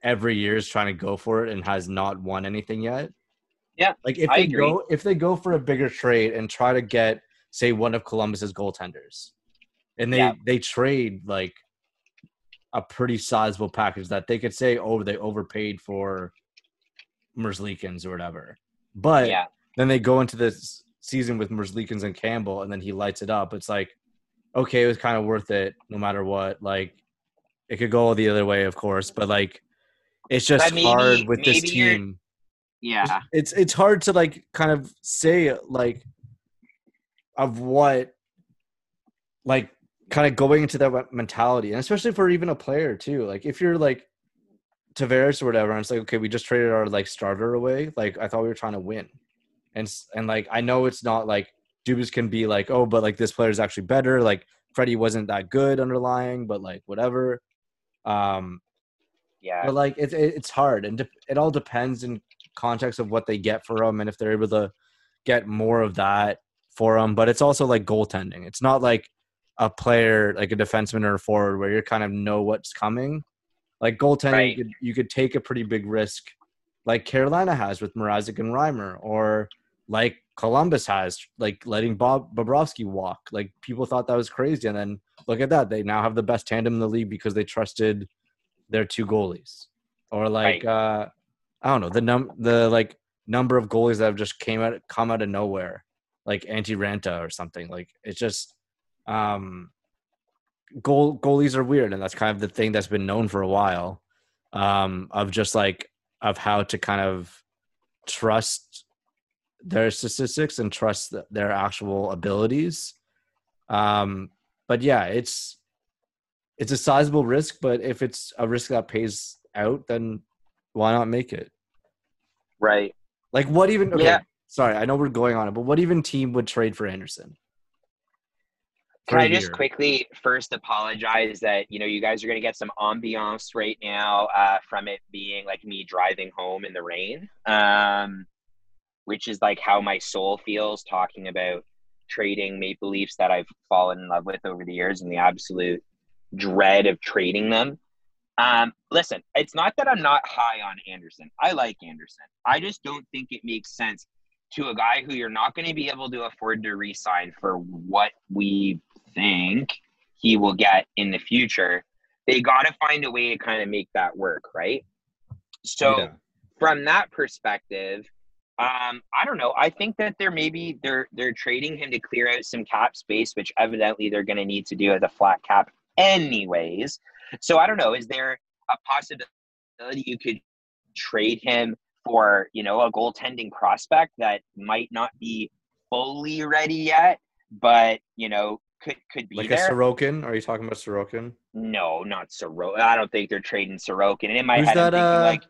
Speaker 1: every year is trying to go for it and has not won anything yet.
Speaker 2: Yeah,
Speaker 1: like if
Speaker 2: I
Speaker 1: they
Speaker 2: agree.
Speaker 1: go if they go for a bigger trade and try to get say one of Columbus's goaltenders, and they
Speaker 2: Yeah.
Speaker 1: they trade like a pretty sizable package that they could say, oh, they overpaid for Merzlikins or whatever, but
Speaker 2: Yeah,
Speaker 1: then they go into this season with Merzlikins and Campbell, and then he lights it up. It's like, okay, it was kind of worth it no matter what. Like, it could go the other way, of course, but like, it's just
Speaker 2: maybe-
Speaker 1: hard with this team.
Speaker 2: Yeah.
Speaker 1: It's it's hard to like kind of say like of what like kind of going into that mentality, and especially for even a player too. Like if you're like Tavares or whatever, and it's like okay, we just traded our like starter away. Like I thought we were trying to win, and and like I know it's not like Dubas can be like oh, but like this player is actually better. Like Freddie wasn't that good underlying, but like whatever. Um,
Speaker 2: Yeah.
Speaker 1: but like it's it's hard, and de- it all depends in context of what they get for them, and if they're able to get more of that for them. But it's also like goaltending. It's not like a player like a defenseman or a forward where you kind of know what's coming. Like goaltending,
Speaker 2: Right.
Speaker 1: you, could, you could take a pretty big risk, like Carolina has with Mrazek and Reimer, or like Columbus has, like letting Bob Bobrovsky walk. Like people thought that was crazy, and then look at that, they now have the best tandem in the league because they trusted their two goalies. Or like uh I don't know the num the like number of goalies that have just came out come out of nowhere, like Antti Raanta or something. Like it's just um goal goalies are weird and that's kind of the thing that's been known for a while um of just like of how to kind of trust their statistics and trust their actual abilities um but yeah it's it's a sizable risk but if it's a risk that pays out then why not make it
Speaker 2: Right.
Speaker 1: like what even okay,
Speaker 2: Yeah.
Speaker 1: sorry i know we're going on it but what even team would trade for andersen
Speaker 2: Can I just quickly first apologize that you know you guys are going to get some ambiance right now uh, from it being like me driving home in the rain, um, which is like how my soul feels talking about trading Maple Leafs that I've fallen in love with over the years and the absolute dread of trading them. Um, listen, it's not that I'm not high on Andersen. I like Andersen. I just don't think it makes sense to a guy who you're not going to be able to afford to re-sign for what we think he will get in the future. They got to find a way to kind of make that work, right? So
Speaker 1: Yeah.
Speaker 2: from that perspective, um, I don't know. I think that they're maybe they're they're trading him to clear out some cap space, which evidently they're going to need to do as a flat cap, anyways. So I don't know. Is there a possibility you could trade him for you know a goaltending prospect that might not be fully ready yet, but you know could could be
Speaker 1: like
Speaker 2: there?
Speaker 1: a Sorokin are you talking about Sorokin
Speaker 2: no, not Sorokin. I don't think they're trading Sorokin. And in my
Speaker 1: Who's
Speaker 2: head,
Speaker 1: that,
Speaker 2: I'm thinking
Speaker 1: uh,
Speaker 2: like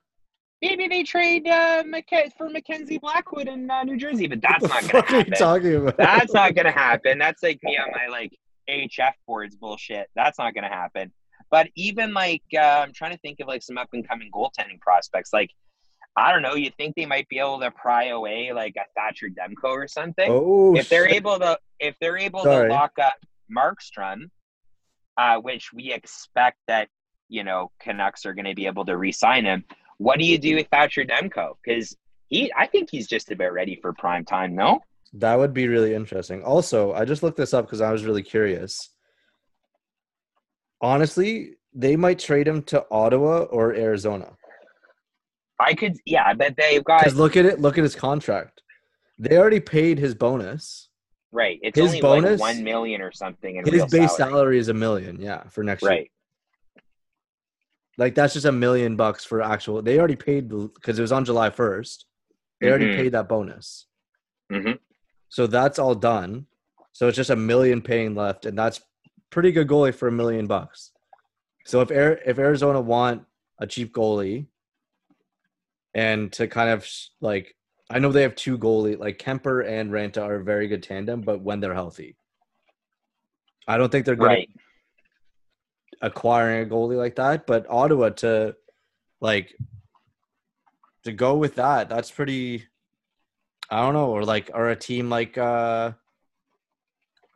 Speaker 2: maybe they trade uh, McK- for Mackenzie Blackwood in uh, New Jersey, but that's not going to
Speaker 1: are you
Speaker 2: happen.
Speaker 1: talking about
Speaker 2: That's not going to happen. That's like me on my like AHF boards bullshit. That's not going to happen. But even like uh, I'm trying to think of like some up and coming goaltending prospects. Like I don't know. You think they might be able to pry away like a Thatcher Demko or something?
Speaker 1: oh
Speaker 2: if they're
Speaker 1: shit.
Speaker 2: able to if they're able
Speaker 1: Sorry.
Speaker 2: to lock up Markstrom, uh, which we expect that you know Canucks are going to be able to re-sign him. What do you do with Thatcher Demko? Because he, I think he's just about ready for prime time. No,
Speaker 1: That would be really interesting. Also, I just looked this up because I was really curious. Honestly, they might trade him to Ottawa or Arizona.
Speaker 2: I could. Yeah, but they've got
Speaker 1: Because look at it, look at his contract. They already paid his bonus.
Speaker 2: right. It's
Speaker 1: his
Speaker 2: only
Speaker 1: bonus-
Speaker 2: like one million or something in
Speaker 1: His base
Speaker 2: salary.
Speaker 1: salary is a million, yeah, for next year.
Speaker 2: Right.
Speaker 1: Like that's just a million bucks for actual. They already paid because it was on July first. They already
Speaker 2: Mhm.
Speaker 1: paid that bonus.
Speaker 2: Mhm.
Speaker 1: So that's all done. So it's just a million paying left, and that's pretty good goalie for a million bucks. So if Air, if Arizona want a cheap goalie, and to kind of like, I know they have two goalie like Kuemper and Raanta are a very good tandem, but when they're healthy, I don't think they're going
Speaker 2: Right.
Speaker 1: acquiring a goalie like that. But Ottawa to like to go with that, that's pretty. I don't know, or like, or a team like uh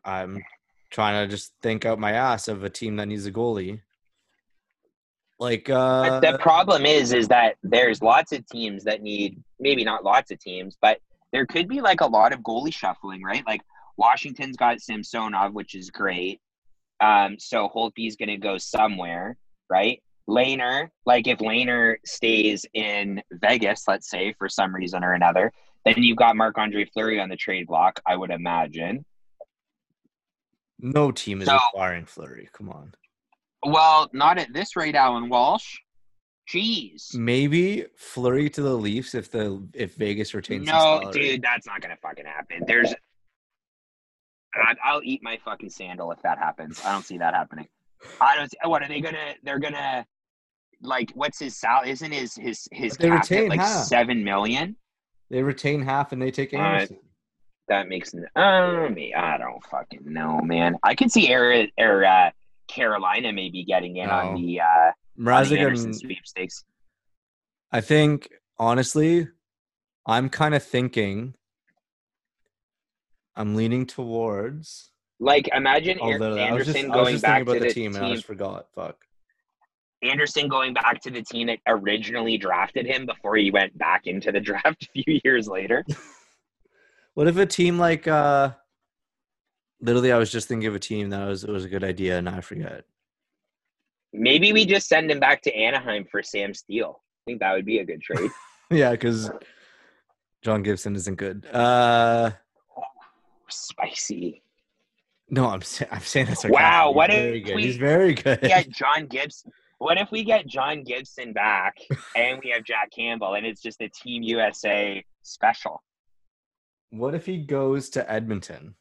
Speaker 1: I'm trying to just think out my ass of a team that needs a goalie. Like uh
Speaker 2: But the problem is, is that there's lots of teams that need maybe not lots of teams, but there could be like a lot of goalie shuffling, right? Like Washington's got Samsonov, which is great. Um, so Holtby's going to go somewhere, right? Lehner, like if Lehner stays in Vegas, let's say for some reason or another, Then you've got Marc Andre Fleury on the trade block, I would imagine.
Speaker 1: No team is
Speaker 2: So-
Speaker 1: requiring Fleury. Come on.
Speaker 2: Well, not at this rate, Allan Walsh. Jeez.
Speaker 1: Maybe Fleury to the Leafs if the if Vegas retains.
Speaker 2: No, dude, that's not gonna fucking happen. There's, I- I'll eat my fucking sandal if that happens. I don't see that happening. I don't. See, what are they gonna? They're gonna, like, what's his sal? Isn't his his his cap at like
Speaker 1: half.
Speaker 2: seven million?
Speaker 1: They retain half and they take
Speaker 2: Uh,
Speaker 1: Andersen.
Speaker 2: That makes n- uh, me. I don't fucking know, man. I could see Air, Air, uh, Carolina maybe getting in on the uh, on the Andersen
Speaker 1: Mrazek,
Speaker 2: sweepstakes.
Speaker 1: I think honestly, I'm kind of thinking. I'm leaning towards.
Speaker 2: Like, imagine Air-
Speaker 1: literally, I was just,
Speaker 2: Andersen
Speaker 1: I was
Speaker 2: going
Speaker 1: just
Speaker 2: back to the,
Speaker 1: the team,
Speaker 2: team.
Speaker 1: and I just forgot. Fuck.
Speaker 2: Andersen going back to the team that originally drafted him before he went back into the (laughs) draft a few years later. (laughs)
Speaker 1: What if a team like uh literally I was just thinking of a team that was it was a good idea and I forget.
Speaker 2: Maybe we just send him back to Anaheim for Sam Steel. I think that would be a good trade. (laughs)
Speaker 1: yeah, because John Gibson isn't good. Uh
Speaker 2: Spicy.
Speaker 1: no, I'm I'm saying that's
Speaker 2: Wow,
Speaker 1: He's
Speaker 2: what if
Speaker 1: very good. He's very good.
Speaker 2: Yeah, John Gibson. What if we get John Gibson back and we have Jack Campbell and it's just a Team USA special?
Speaker 1: What if he goes to Edmonton?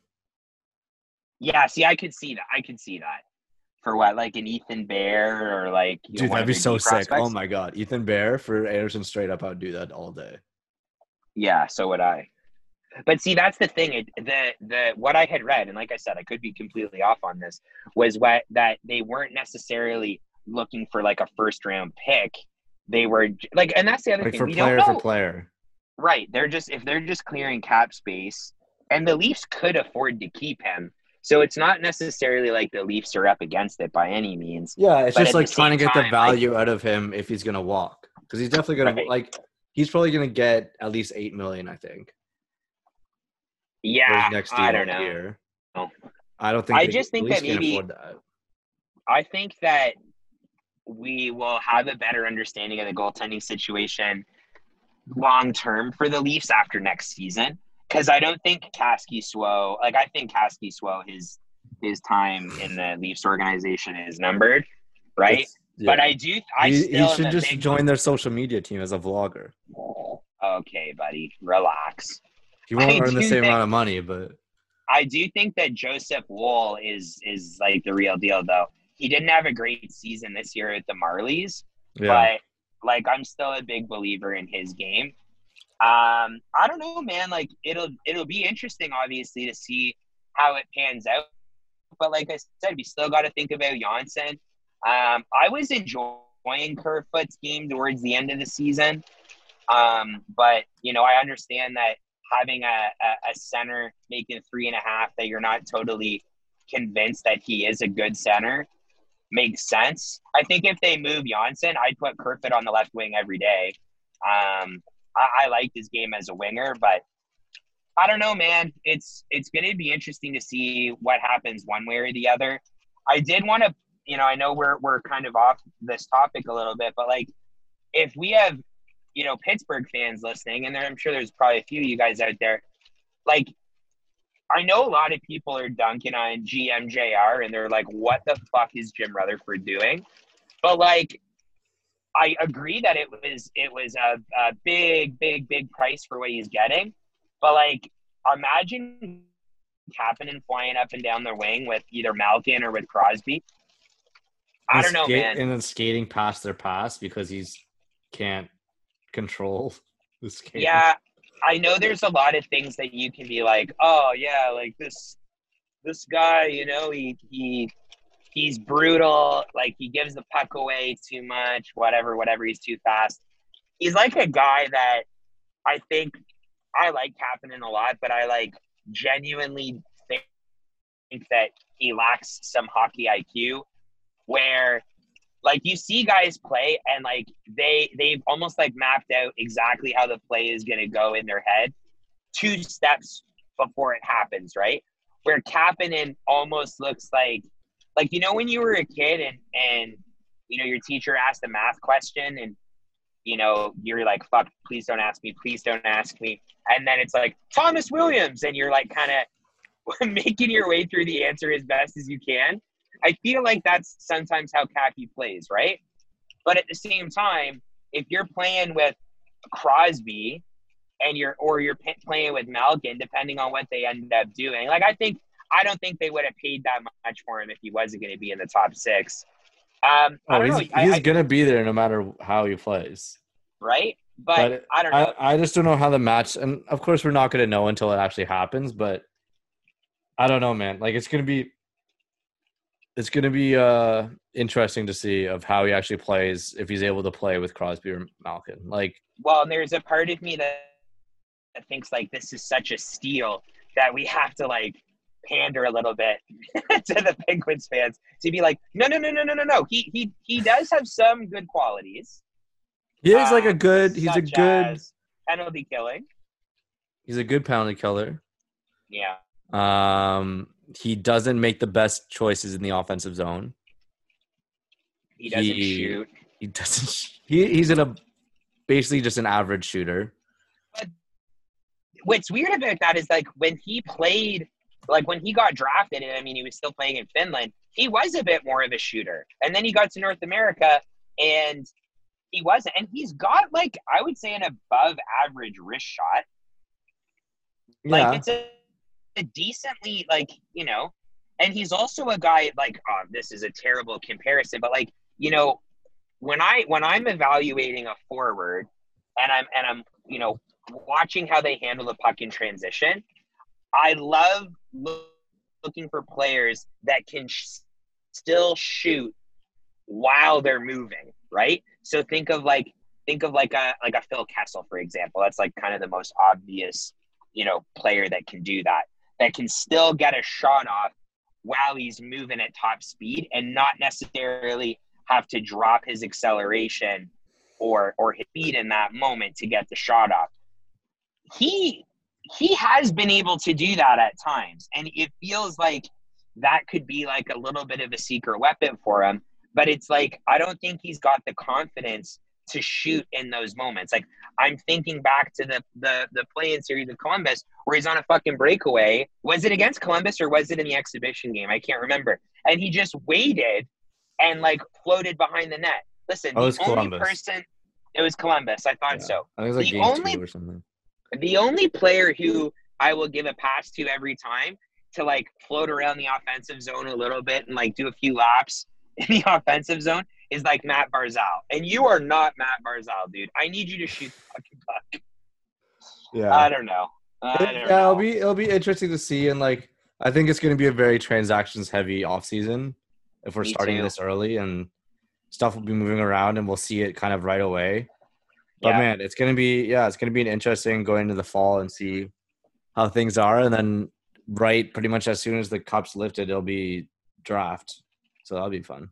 Speaker 2: Yeah, see, I could see that. I could see that. For what, like an Ethan Bear or like you know,
Speaker 1: Dude, that'd be so sick. Oh my god. Ethan Bear for Andersen straight up, I would do that all day.
Speaker 2: Yeah, so would I. But see, that's the thing. It, the the what I had read, and like I said, I could be completely off on this, was what that they weren't necessarily looking for like a first round pick. They were like, and that's the other
Speaker 1: Like
Speaker 2: thing.
Speaker 1: for
Speaker 2: we
Speaker 1: player
Speaker 2: don't know.
Speaker 1: for player.
Speaker 2: Right. They're just if they're just clearing cap space, and the Leafs could afford to keep him. So it's not necessarily like the Leafs are up against it by any means.
Speaker 1: Yeah, it's
Speaker 2: But
Speaker 1: just like trying to
Speaker 2: same
Speaker 1: get the
Speaker 2: time, like-
Speaker 1: value out of him if he's gonna walk. Because he's definitely gonna
Speaker 2: Right.
Speaker 1: like he's probably gonna get at least eight million, I think.
Speaker 2: Yeah,
Speaker 1: next
Speaker 2: I don't know.
Speaker 1: Here.
Speaker 2: No.
Speaker 1: I don't think
Speaker 2: I just think that maybe-
Speaker 1: that.
Speaker 2: I think that we will have a better understanding of the goaltending situation long term for the Leafs after next season. Because I don't think Kaskisuo, like I think Kaskisuo, his his time in the Leafs organization is numbered, right?
Speaker 1: It's-
Speaker 2: But. I do, I
Speaker 1: he, he should just join their social media team as a vlogger.
Speaker 2: Okay, buddy, relax.
Speaker 1: He won't
Speaker 2: I
Speaker 1: earn the same
Speaker 2: think-
Speaker 1: amount of money, but
Speaker 2: I do think that Joseph Woll is is like the real deal, though. He didn't have a great season this year at the Marlies,
Speaker 1: yeah.
Speaker 2: but like I'm still a big believer in his game. Um, I don't know, man. Like it'll it'll be interesting, obviously, to see how it pans out. But like I said, we still got to think about Johnsson. Um, I was enjoying Kerfoot's game towards the end of the season, um, but you know I understand that having a, a, a center making three and a half that you're not totally convinced that he is a good center makes sense. I think if they move Johnsson, I'd put Kerfoot on the left wing every day. Um, I, I liked his game as a winger, but I don't know, man. It's it's going to be interesting to see what happens one way or the other. I did want to, you know, I know we're we're kind of off this topic a little bit, but like, if we have, you know, Pittsburgh fans listening, and there, I'm sure there's probably a few of you guys out there, like. I know a lot of people are dunking on GMJR and they're like, what the fuck is Jim Rutherford doing? But like, I agree that it was it was a, a big, big, big price for what he's getting. But like, imagine Kapanen flying up and down the wing with either Malkin or with Crosby. I
Speaker 1: And
Speaker 2: don't know,
Speaker 1: skate-
Speaker 2: man.
Speaker 1: And then skating past their pass because he's can't control (laughs) the skate.
Speaker 2: Yeah, I know there's a lot of things that you can be like, oh yeah, like this this guy, you know, he he he's brutal, like he gives the puck away too much, whatever, whatever, he's too fast. He's like a guy that I think I like Kapanen a lot, but I like genuinely think that he lacks some hockey IQ where like you see guys play and like they they've almost like mapped out exactly how the play is going to go in their head two steps before it happens right where Kapanen almost looks like like you know when you were a kid and and you know your teacher asked a math question and you know, you're like, fuck, please don't ask me, please don't ask me. And then it's like, Thomas Williams. And you're like kind of (laughs) making your way through the answer as best as you can. I feel like that's sometimes how Cappy plays, right? But at the same time, if you're playing with Crosby and you're or you're p- playing with Malkin, depending on what they end up doing, like I think I don't think they would have paid that much for him if he wasn't going to be in the top six. Um, I
Speaker 1: Oh,
Speaker 2: don't
Speaker 1: he's, he's
Speaker 2: I-
Speaker 1: gonna be there no matter how he plays.
Speaker 2: right? But,
Speaker 1: But
Speaker 2: I don't know.
Speaker 1: I, I just don't know how the match, and of course we're not gonna know until it actually happens. But I don't know, man. Like it's gonna be, it's gonna be uh interesting to see of how he actually plays if he's able to play with Crosby or Malkin. Like
Speaker 2: well, there's a part of me that, that thinks like this is such a steal that we have to like pander a little bit (laughs) to the Penguins fans to be like, no, no, no, no, no, no, no. He he he does have some good qualities.
Speaker 1: he is like a
Speaker 2: um,
Speaker 1: good, he's a good,
Speaker 2: as penalty killing.
Speaker 1: he's a good penalty killer.
Speaker 2: Yeah,
Speaker 1: Um, he doesn't make the best choices in the offensive zone.
Speaker 2: he doesn't
Speaker 1: He-
Speaker 2: shoot.
Speaker 1: He doesn't. He he's in a basically just an average shooter.
Speaker 2: But What's weird about that is like when he played, like when he got drafted, and I mean he was still playing in Finland. He was a bit more of a shooter, and then he got to North America, and he wasn't. And he's got like I would say an above average wrist shot.
Speaker 1: Yeah,
Speaker 2: Like it's a, a decently like you know, and he's also a guy like oh, this is a terrible comparison, but like you know, when I when I'm evaluating a forward, and I'm and I'm you know watching how they handle the puck in transition, I love loo- looking for players that can sh- still shoot while they're moving, right? So think of like think of like a like a Phil Kessel for example. That's like kind of the most obvious, you know, player that can do that. That can still get a shot off while he's moving at top speed and not necessarily have to drop his acceleration or or his speed in that moment to get the shot off. He he has been able to do that at times, and it feels like that could be like a little bit of a secret weapon for him. But it's like I don't think he's got the confidence to shoot in those moments. Like I'm thinking back to the the the play-in series of Columbus where he's on a fucking breakaway. Was it against Columbus or was it in the exhibition game? I can't remember. And he just waited and like floated behind the net. Listen,
Speaker 1: Oh,
Speaker 2: the only
Speaker 1: Columbus.
Speaker 2: person it was Columbus. I thought
Speaker 1: Yeah.
Speaker 2: so.
Speaker 1: I think it's like
Speaker 2: the
Speaker 1: game
Speaker 2: only-
Speaker 1: two or something.
Speaker 2: The only player who I will give a pass to every time to like float around the offensive zone a little bit and like do a few laps (laughs) in the offensive zone is like Matt Barzal. And you are not Matt Barzal, dude. I need you to shoot the fucking puck.
Speaker 1: Yeah,
Speaker 2: I don't know. I don't
Speaker 1: yeah,
Speaker 2: know.
Speaker 1: it'll be it'll be interesting to see, and like I think it's going to be a very transactions heavy off season if we're
Speaker 2: Me
Speaker 1: starting
Speaker 2: too.
Speaker 1: this early, and stuff will be moving around, and we'll see it kind of right away. But
Speaker 2: Yeah.
Speaker 1: man, it's gonna be yeah, it's gonna be an interesting going into the fall and see how things are, and then right pretty much as soon as the cup's lifted, it'll be draft, so that'll be fun.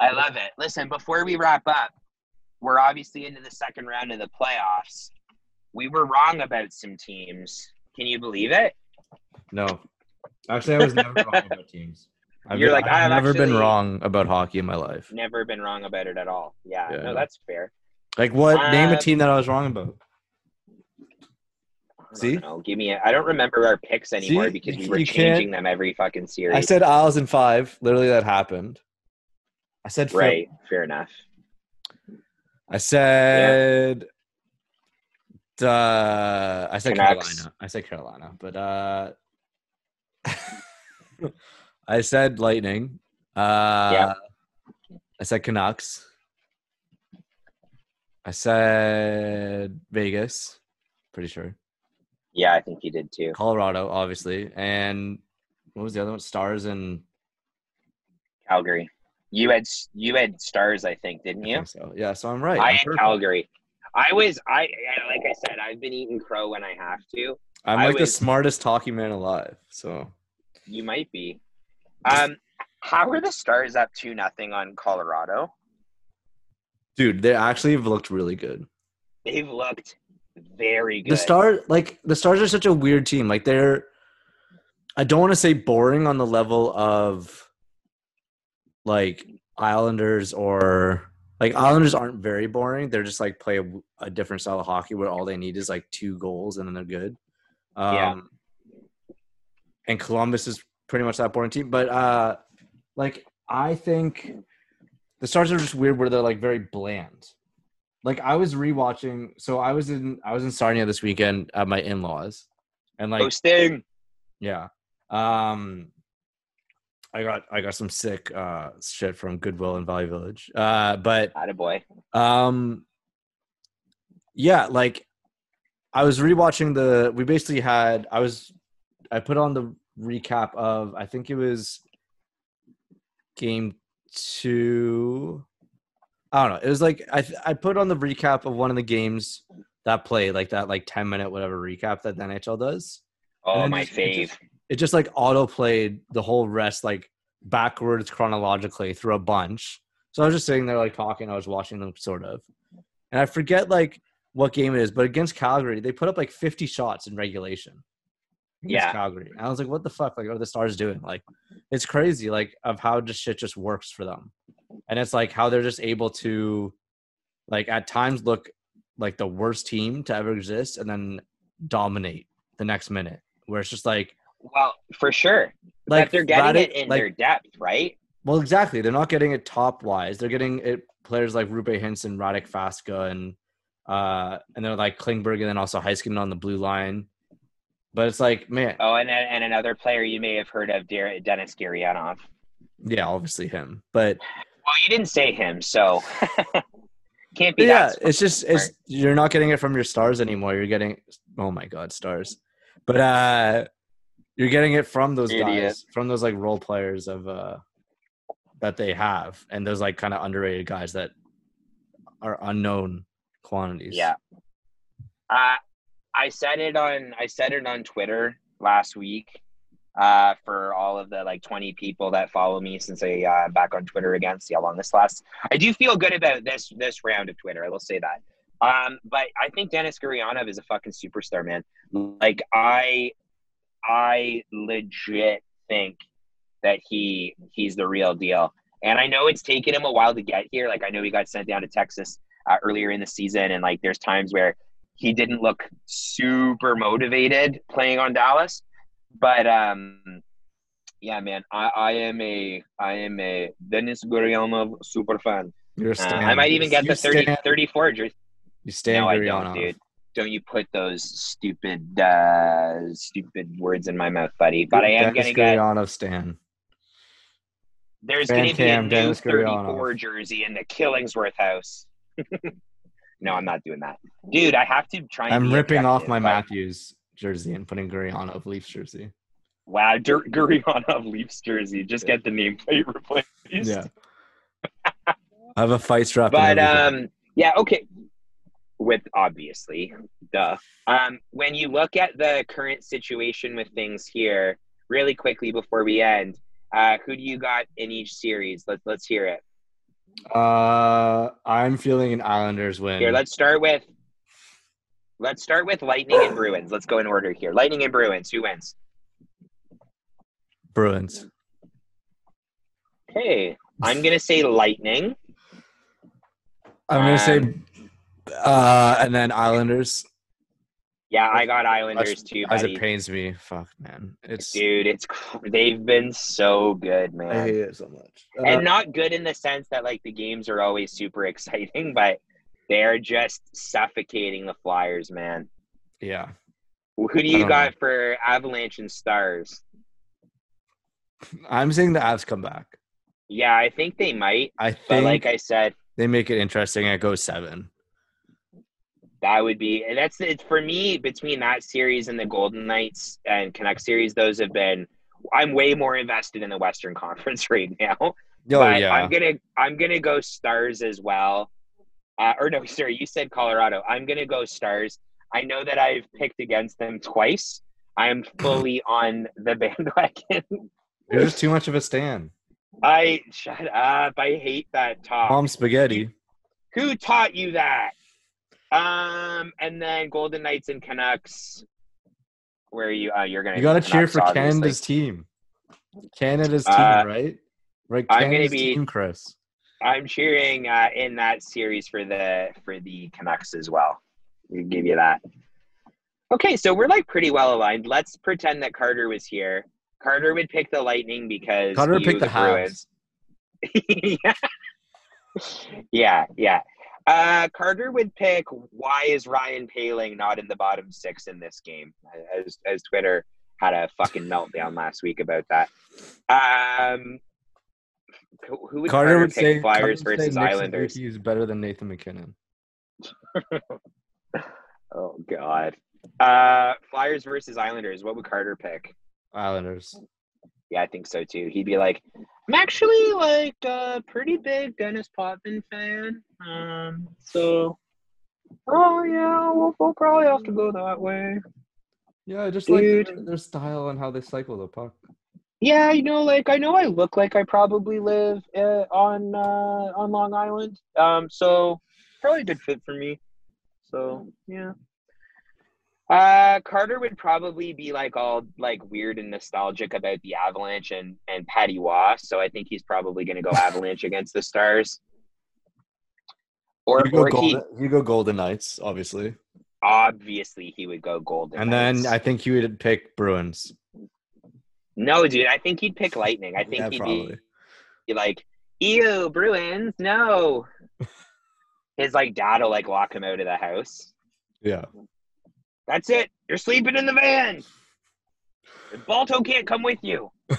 Speaker 2: I love it. Listen, before we wrap up, we're obviously into the second round of the playoffs. We were wrong about some teams. Can you believe it?
Speaker 1: No, actually, I was never wrong about (laughs) teams. I've,
Speaker 2: You're
Speaker 1: been-
Speaker 2: like,
Speaker 1: I've
Speaker 2: I've
Speaker 1: never been wrong about hockey in my life.
Speaker 2: Never been wrong about it at all. Yeah,
Speaker 1: Yeah,
Speaker 2: no, that's fair.
Speaker 1: Like what? name a
Speaker 2: Uh,
Speaker 1: team that I was wrong about. See?
Speaker 2: know. Give me. I don't remember our picks anymore
Speaker 1: See?
Speaker 2: because we were
Speaker 1: you
Speaker 2: changing them every fucking series.
Speaker 1: I said Isles in five. Literally, that happened. I said Phil-
Speaker 2: right. Fair enough.
Speaker 1: I said. Uh, I said
Speaker 2: Canucks.
Speaker 1: Carolina. I said Carolina, but uh, (laughs) I said Lightning. Uh,
Speaker 2: Yeah.
Speaker 1: I said Canucks. I said Vegas. Pretty sure.
Speaker 2: Yeah, I think you did too.
Speaker 1: Colorado, obviously, and what was the other one? Stars and
Speaker 2: Calgary. You had you had stars, I think, didn't you?
Speaker 1: think so. Yeah, so I'm right.
Speaker 2: I
Speaker 1: I'm
Speaker 2: had
Speaker 1: perfect.
Speaker 2: Calgary. I was I like I said, I've been eating crow when I have to.
Speaker 1: I'm like the smartest hockey man alive. So
Speaker 2: You might be. Um, how are the Stars up two nothing on Colorado?
Speaker 1: dude, they actually have looked really good.
Speaker 2: They've looked very good.
Speaker 1: The star like the stars are such a weird team. Like they're I don't want to say boring on the level of like Islanders or like Islanders aren't very boring. They're just like play a, a different style of hockey where all they need is like two goals and then they're good. Um,
Speaker 2: Yeah.
Speaker 1: And Columbus is pretty much that boring team, but uh, like I think the Stars are just weird where they're like very bland. Like I was rewatching, so I was in I was in Sarnia this weekend at my in laws, and like
Speaker 2: Hosting.
Speaker 1: yeah. Um I got I got some sick uh shit from Goodwill and Valley Village. Uh but
Speaker 2: Attaboy.
Speaker 1: um yeah, like I was rewatching the we basically had I was I put on the recap of I think it was game 2 I don't know. It was like I I put on the recap of one of the games that played like that like 10 minute whatever recap that the NHL does
Speaker 2: Oh, my fave.
Speaker 1: just- it just like auto played the whole rest like backwards chronologically through a bunch. So I was just sitting there like talking. I was watching them sort of, and I forget like what game it is, but against Calgary they put up like 50 shots in regulation.
Speaker 2: Yeah.
Speaker 1: Calgary. And I was like, what the fuck? Like, what are the Stars doing? Like, it's crazy. Like of how just shit just works for them, and it's like how they're just able to, like at times look like the worst team to ever exist, and then dominate the next minute. Where it's just like
Speaker 2: Well, for sure.
Speaker 1: like
Speaker 2: but they're getting it in
Speaker 1: like,
Speaker 2: their depth, right?
Speaker 1: well exactly. They're not getting it top wise they're getting it players like Roope Hintz Radek Faksa and uh and they're like Klingberg and then also Heiskanen on the blue line. But it's like man.
Speaker 2: Oh, and then- and another player you may have heard of, Denis Gurianov.
Speaker 1: yeah obviously him. But
Speaker 2: Well, you didn't say him, so (laughs) can't be
Speaker 1: yeah it's just it's you're not getting it from your stars anymore. You're getting oh my god stars. But uh you're getting it from those
Speaker 2: Idiot.
Speaker 1: guys from those like role players of uh that they have and those like kind of underrated guys that are unknown quantities
Speaker 2: Yeah. Uh, I said it on I said it on Twitter last week. Uh, for all of the like 20 people that follow me since I uh, back on Twitter again, see how long this lasts. I do feel good about this this round of Twitter. I will say that. Um, but I think Denis Gurianov is a fucking superstar, man. Like I, I legit think that he he's the real deal. And I know it's taken him a while to get here. Like I know he got sent down to Texas uh, earlier in the season, and like there's times where he didn't look super motivated playing on Dallas. But um, yeah, man, I, I am a I am a Denis Gurianov super fan.
Speaker 1: You're
Speaker 2: Uh. I might even get
Speaker 1: You
Speaker 2: the 30,
Speaker 1: stand-
Speaker 2: 34 jersey.
Speaker 1: You stand
Speaker 2: No, I
Speaker 1: Gurianov.
Speaker 2: don't, dude. Don't you put those stupid uh stupid words in my mouth, buddy. But I am
Speaker 1: Denis
Speaker 2: gonna get
Speaker 1: Gurianov stan.
Speaker 2: there's
Speaker 1: Fan
Speaker 2: gonna be a
Speaker 1: cam,
Speaker 2: new
Speaker 1: Denis
Speaker 2: 34 jersey in the Killingsworth house. (laughs) no, I'm not doing that. Dude, I have to try and
Speaker 1: I'm ripping off my
Speaker 2: but-
Speaker 1: Matthews jersey and putting Gurianov Leafs jersey.
Speaker 2: Wow, Dur- Gurianov Leafs jersey. Just get the nameplate (laughs) replaced.
Speaker 1: Yeah. I have a fight strap.
Speaker 2: But um, yeah, okay. With obviously, duh. Um, when you look at the current situation with things here, really quickly before we end, uh, who do you got in each series? Let's let's hear it.
Speaker 1: uh, I'm feeling an Islanders win.
Speaker 2: Here, let's start with. Let's start with Lightning and Bruins. Let's go in order here. Lightning and Bruins. Who wins?
Speaker 1: Bruins.
Speaker 2: Okay, I'm gonna say Lightning.
Speaker 1: I'm gonna say,
Speaker 2: Um,
Speaker 1: uh, and then Islanders.
Speaker 2: Yeah, I got Islanders too,
Speaker 1: As
Speaker 2: buddy.
Speaker 1: it pains me, fuck man, it's
Speaker 2: Dude, it's cr- they've been so good, man.
Speaker 1: I hate it so much. Uh,
Speaker 2: and not good in the sense that like the games are always super (laughs) exciting, but they're just suffocating the Flyers, man.
Speaker 1: yeah,
Speaker 2: Who do you
Speaker 1: don't
Speaker 2: got for Avalanche and Stars?
Speaker 1: I'm saying the Avs come back.
Speaker 2: Yeah, I think they might,
Speaker 1: I
Speaker 2: but
Speaker 1: think
Speaker 2: like I said,
Speaker 1: they make it interesting. and It goes seven.
Speaker 2: That would be and that's it's for me between that series and the Golden Knights and Canucks series. Those have been. I'm way more invested in the Western (laughs) Conference right now.
Speaker 1: Oh
Speaker 2: but
Speaker 1: yeah,
Speaker 2: I'm gonna I'm gonna go Stars as well. Uh, or no, (laughs) sorry, you said Colorado. I'm gonna go Stars. I know that I've picked against them twice. I am (clears throat) fully on the (laughs) bandwagon.
Speaker 1: you're just too much of a stan.
Speaker 2: I shut up. I hate that talk.
Speaker 1: Mom spaghetti.
Speaker 2: Who taught you that? Um, and then Golden Knights and Canucks. Where are you? Uh, you're gonna.
Speaker 1: You gotta cheer for
Speaker 2: obviously.
Speaker 1: Canada's team. Canada's team,
Speaker 2: Uh,
Speaker 1: right? Right.
Speaker 2: I'm gonna be-
Speaker 1: team, Chris.
Speaker 2: I'm cheering uh, in that series for the for the Canucks as well. We give you that. Okay, so we're like pretty well aligned. Let's pretend that Carter was here. Carter would pick the Lightning because
Speaker 1: Carter would
Speaker 2: you,
Speaker 1: pick the Habs.
Speaker 2: Bruins. (laughs) yeah. yeah, yeah. Uh, Carter would pick why is Ryan Poehling not in the bottom six in this game? As as Twitter had a fucking meltdown last week about that. Um, who would
Speaker 1: Carter
Speaker 2: Carter,
Speaker 1: would
Speaker 2: pick
Speaker 1: say
Speaker 2: Flyers
Speaker 1: Carter would say
Speaker 2: versus Islanders?
Speaker 1: He's better than Nathan MacKinnon. (laughs)
Speaker 2: Oh God. Uh, Flyers versus Islanders. What would Carter pick?
Speaker 1: Islanders.
Speaker 2: Yeah, I think so too. He'd be like, I'm actually like a pretty big Denis Potvin fan. Um, so, oh yeah, we'll, we'll probably have to go that way.
Speaker 1: Yeah, just
Speaker 2: Dude.
Speaker 1: like their, their style and how they cycle the puck.
Speaker 2: Yeah, you know, like I know I look like I probably live uh, on uh, on Long Island. Um, so probably a good fit for me. So yeah. Uh, Carter would probably be like all like weird and nostalgic about the Avalanche and and Patty Roy. So I think he's probably going to go (laughs) Avalanche against the Stars. Or
Speaker 1: You go,
Speaker 2: or he
Speaker 1: Golden, you go Golden Knights, obviously.
Speaker 2: obviously he would go Golden.
Speaker 1: And then I think he would pick Bruins.
Speaker 2: no, dude, I think he'd pick Lightning. I think
Speaker 1: Yeah,
Speaker 2: he'd
Speaker 1: probably.
Speaker 2: be be like, "Ew, Bruins, no." (laughs) His like dad will like lock him out of the house.
Speaker 1: Yeah.
Speaker 2: That's it. You're sleeping in the van. If Balto can't come with you. (laughs)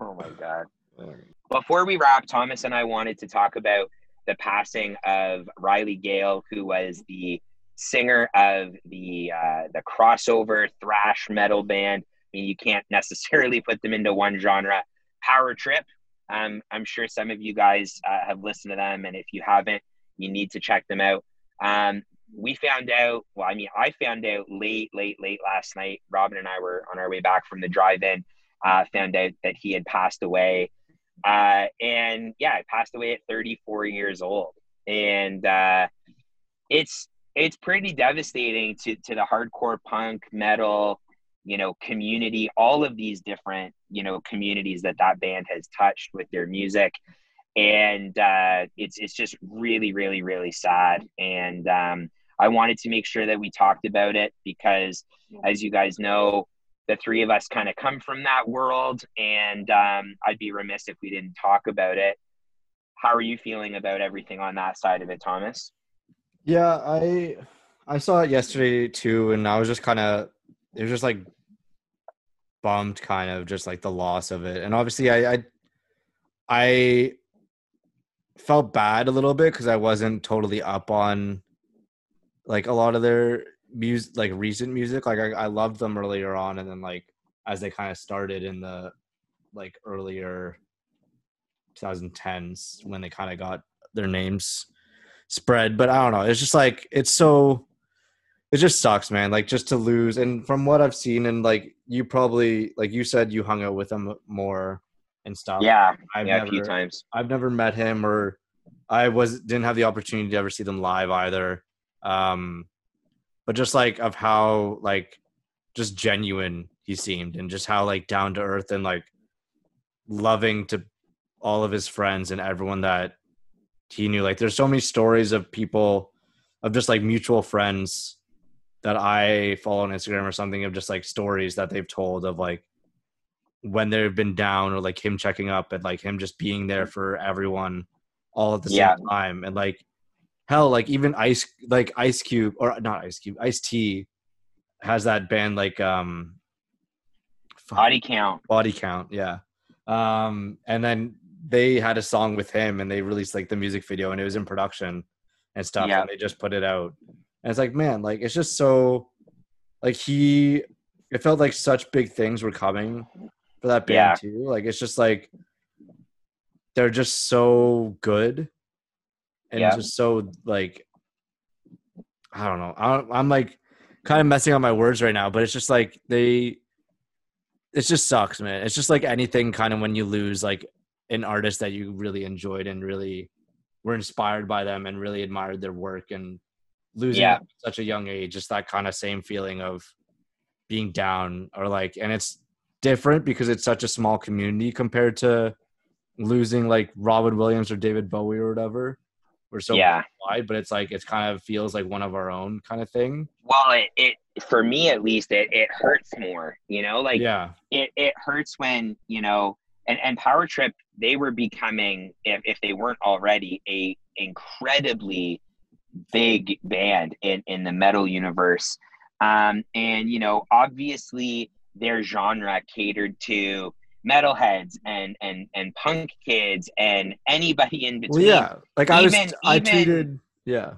Speaker 2: oh my god. Before we wrap, Thomas and I wanted to talk about the passing of Riley Gale, who was the singer of the uh, the crossover thrash metal band. I mean, you can't necessarily put them into one genre. Power Trip. Um, I'm sure some of you guys uh, have listened to them, and if you haven't, you need to check them out. Um, we found out. Well, I mean, I found out late, late, late last night. Robin and I were on our way back from the drive-in. Uh, found out that he had passed away uh, and yeah, I passed away at 34 years old, and uh, it's it's pretty devastating to to the hardcore punk metal, you know, community. All of these different you know communities that that band has touched with their music, and uh, it's it's just really, really, really sad. And um, I wanted to make sure that we talked about it because, as you guys know, the three of us kind of come from that world and um, i'd be remiss if we didn't talk about it. How are you feeling about everything on that side of it thomas?
Speaker 1: Yeah, I I saw it yesterday too, and I was just kind of it was just like bummed, kind of just like the loss of it, and obviously I I, I felt bad a little bit because I wasn't totally up on like a lot of their music, like recent music. Like I, I loved them earlier on, and then like as they kind of started in the like earlier 2010s when they kind of got their names spread. But I don't know. It's just like it's so. It just sucks, man. Like just to lose, and from what I've seen, and like you probably, like you said, you hung out with them more and stuff.
Speaker 2: yeah
Speaker 1: I've
Speaker 2: yeah
Speaker 1: never,
Speaker 2: a few times
Speaker 1: I've never met him, or I was didn't have the opportunity to ever see them live either. Um, but just like of how like just genuine he seemed, and just how like down to earth and like loving to all of his friends and everyone that he knew. Like there's so many stories of people of just like mutual friends that I follow on Instagram or something of just like stories that they've told of like when they've been down or like him checking up and like him just being there for everyone all at the
Speaker 2: Yeah.
Speaker 1: same time and like hell like even ice like ice cube or not ice cube ice t has that band like um
Speaker 2: body count.
Speaker 1: Body count yeah. Um and then they had a song with him and they released like the music video and it was in production and stuff
Speaker 2: Yeah.
Speaker 1: and they just put it out. And it's like man like it's just so like he it felt like such big things were coming for that band
Speaker 2: Yeah.
Speaker 1: too. Like it's just like they're just so good and
Speaker 2: Yeah.
Speaker 1: just so like i don't know I, i'm like kind of messing up my words right now but it's just like they it just sucks man it's just like anything kind of when you lose like an artist that you really enjoyed and really were inspired by them and really admired their work and losing
Speaker 2: Yeah.
Speaker 1: at such a young age just that kind of same feeling of being down or like and it's different because it's such a small community compared to losing like Robin Williams or David Bowie or whatever. We're so
Speaker 2: Yeah.
Speaker 1: wide, but it's like it's kind of feels like one of our own kind of thing.
Speaker 2: Well, it, it for me at least, it, it hurts more. You know, like
Speaker 1: yeah,
Speaker 2: it, it hurts when you know and and power trip they were becoming if, if they weren't already a incredibly big band in in the metal universe um and you know obviously their genre catered to metalheads and and and punk kids and anybody in between.
Speaker 1: well, yeah. Like I was, I
Speaker 2: even-
Speaker 1: tweeted, yeah,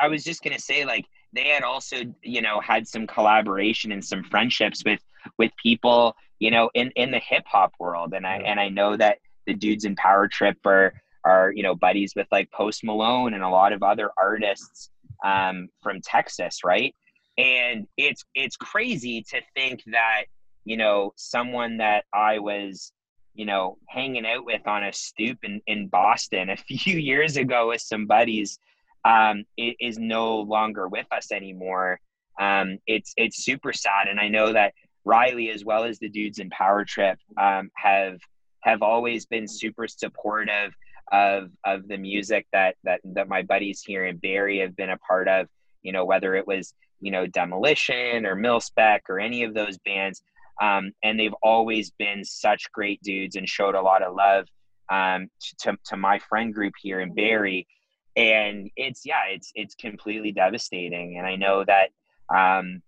Speaker 2: I was just gonna say, like they had also, you know, had some collaboration and some friendships with with people, you know, in in the hip hop world, and I
Speaker 1: Yeah.
Speaker 2: and I know that the dudes in Power Trip are are you know buddies with like Post Malone and a lot of other artists um, from Texas, right? And it's it's crazy to think that you know someone that I was you know hanging out with on a stoop in in Boston a (laughs) few years ago with some buddies um, is no longer with us anymore. Um, it's it's super sad, and I know that Riley, as well as the dudes in Power Trip, um, have have always been super supportive of of the music that that that my buddies here in Barrie have been a part of. You know, whether it was you know Demolition or Millspec or any of those bands, um, and they've always been such great dudes and showed a lot of love um, to to my friend group here in Barrie. and it's yeah it's it's completely devastating and i know that um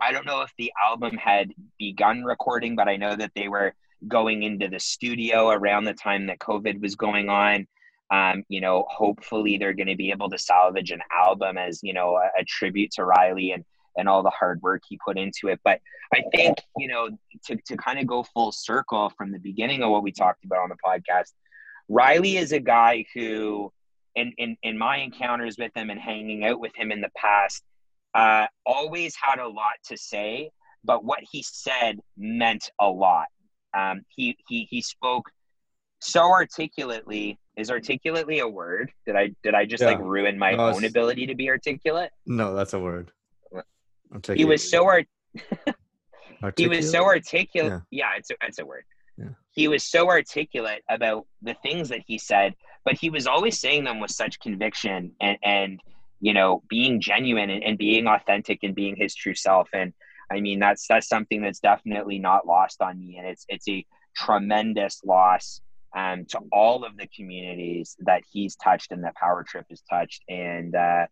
Speaker 2: i don't know if the album had begun recording but i know that they were going into the studio around the time that covid was going on um you know hopefully they're going to be able to salvage an album as you know a, a tribute to riley and and all the hard work he put into it but i think you know to, to kind of go full circle from the beginning of what we talked about on the podcast riley is a guy who in, in, in my encounters with him and hanging out with him in the past, uh, always had a lot to say, but what he said meant a lot. Um, he, he, he spoke so articulately. Is articulately a word? Did I did I just
Speaker 1: Yeah.
Speaker 2: like ruin my
Speaker 1: No,
Speaker 2: own ability to be articulate?
Speaker 1: no, that's a word.
Speaker 2: He was so art (laughs) he was so
Speaker 1: articulate.
Speaker 2: articulate. Yeah, it's a, it's a word.
Speaker 1: Yeah.
Speaker 2: He was so articulate about the things that he said, but he was always saying them with such conviction and, and you know, being genuine and, and being authentic and being his true self. And I mean, that's that's something that's definitely not lost on me, and it's it's a tremendous loss um, to all of the communities that he's touched and that Power Trip has touched. And uh,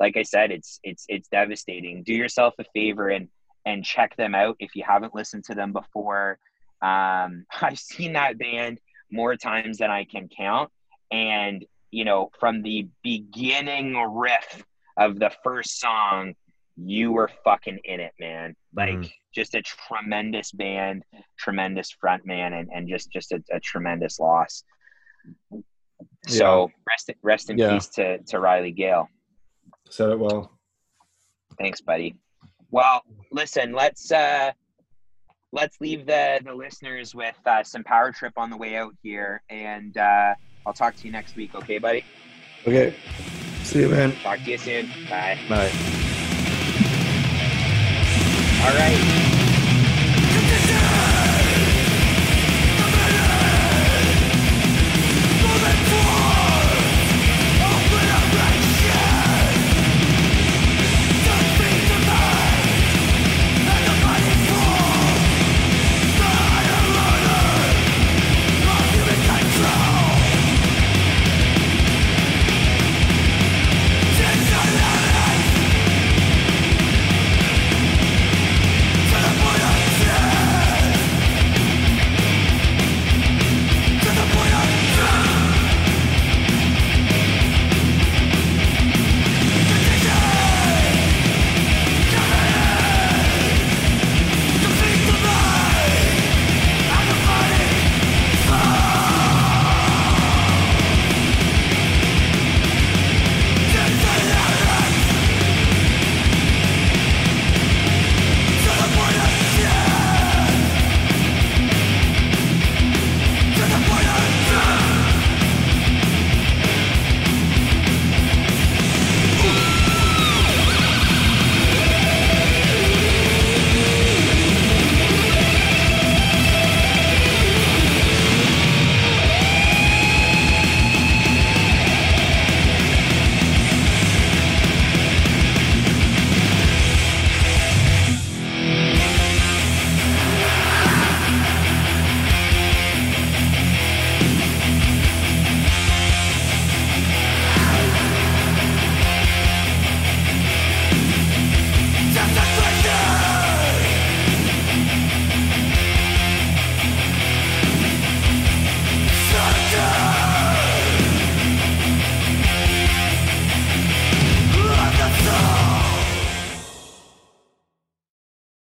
Speaker 2: like I said, it's it's it's devastating. Do yourself a favor and and check them out if you haven't listened to them before. Um, (laughs) I've seen that band more times than I can count. And, you know, from the beginning riff of the first song, you were fucking in it, man. Like,
Speaker 1: Mhm.
Speaker 2: just a tremendous band, tremendous front man, and, and just, just a, a tremendous loss. So rest, rest in
Speaker 1: Yeah.
Speaker 2: peace to, to Riley Gale.
Speaker 1: Said it well.
Speaker 2: Thanks, buddy. Well, listen, let's uh let's leave the the listeners with uh, some power trip on the way out here, and uh, I'll talk to you next week. Okay, buddy.
Speaker 1: Okay. See you, man.
Speaker 2: Talk to you soon. Bye.
Speaker 1: Bye.
Speaker 2: All right.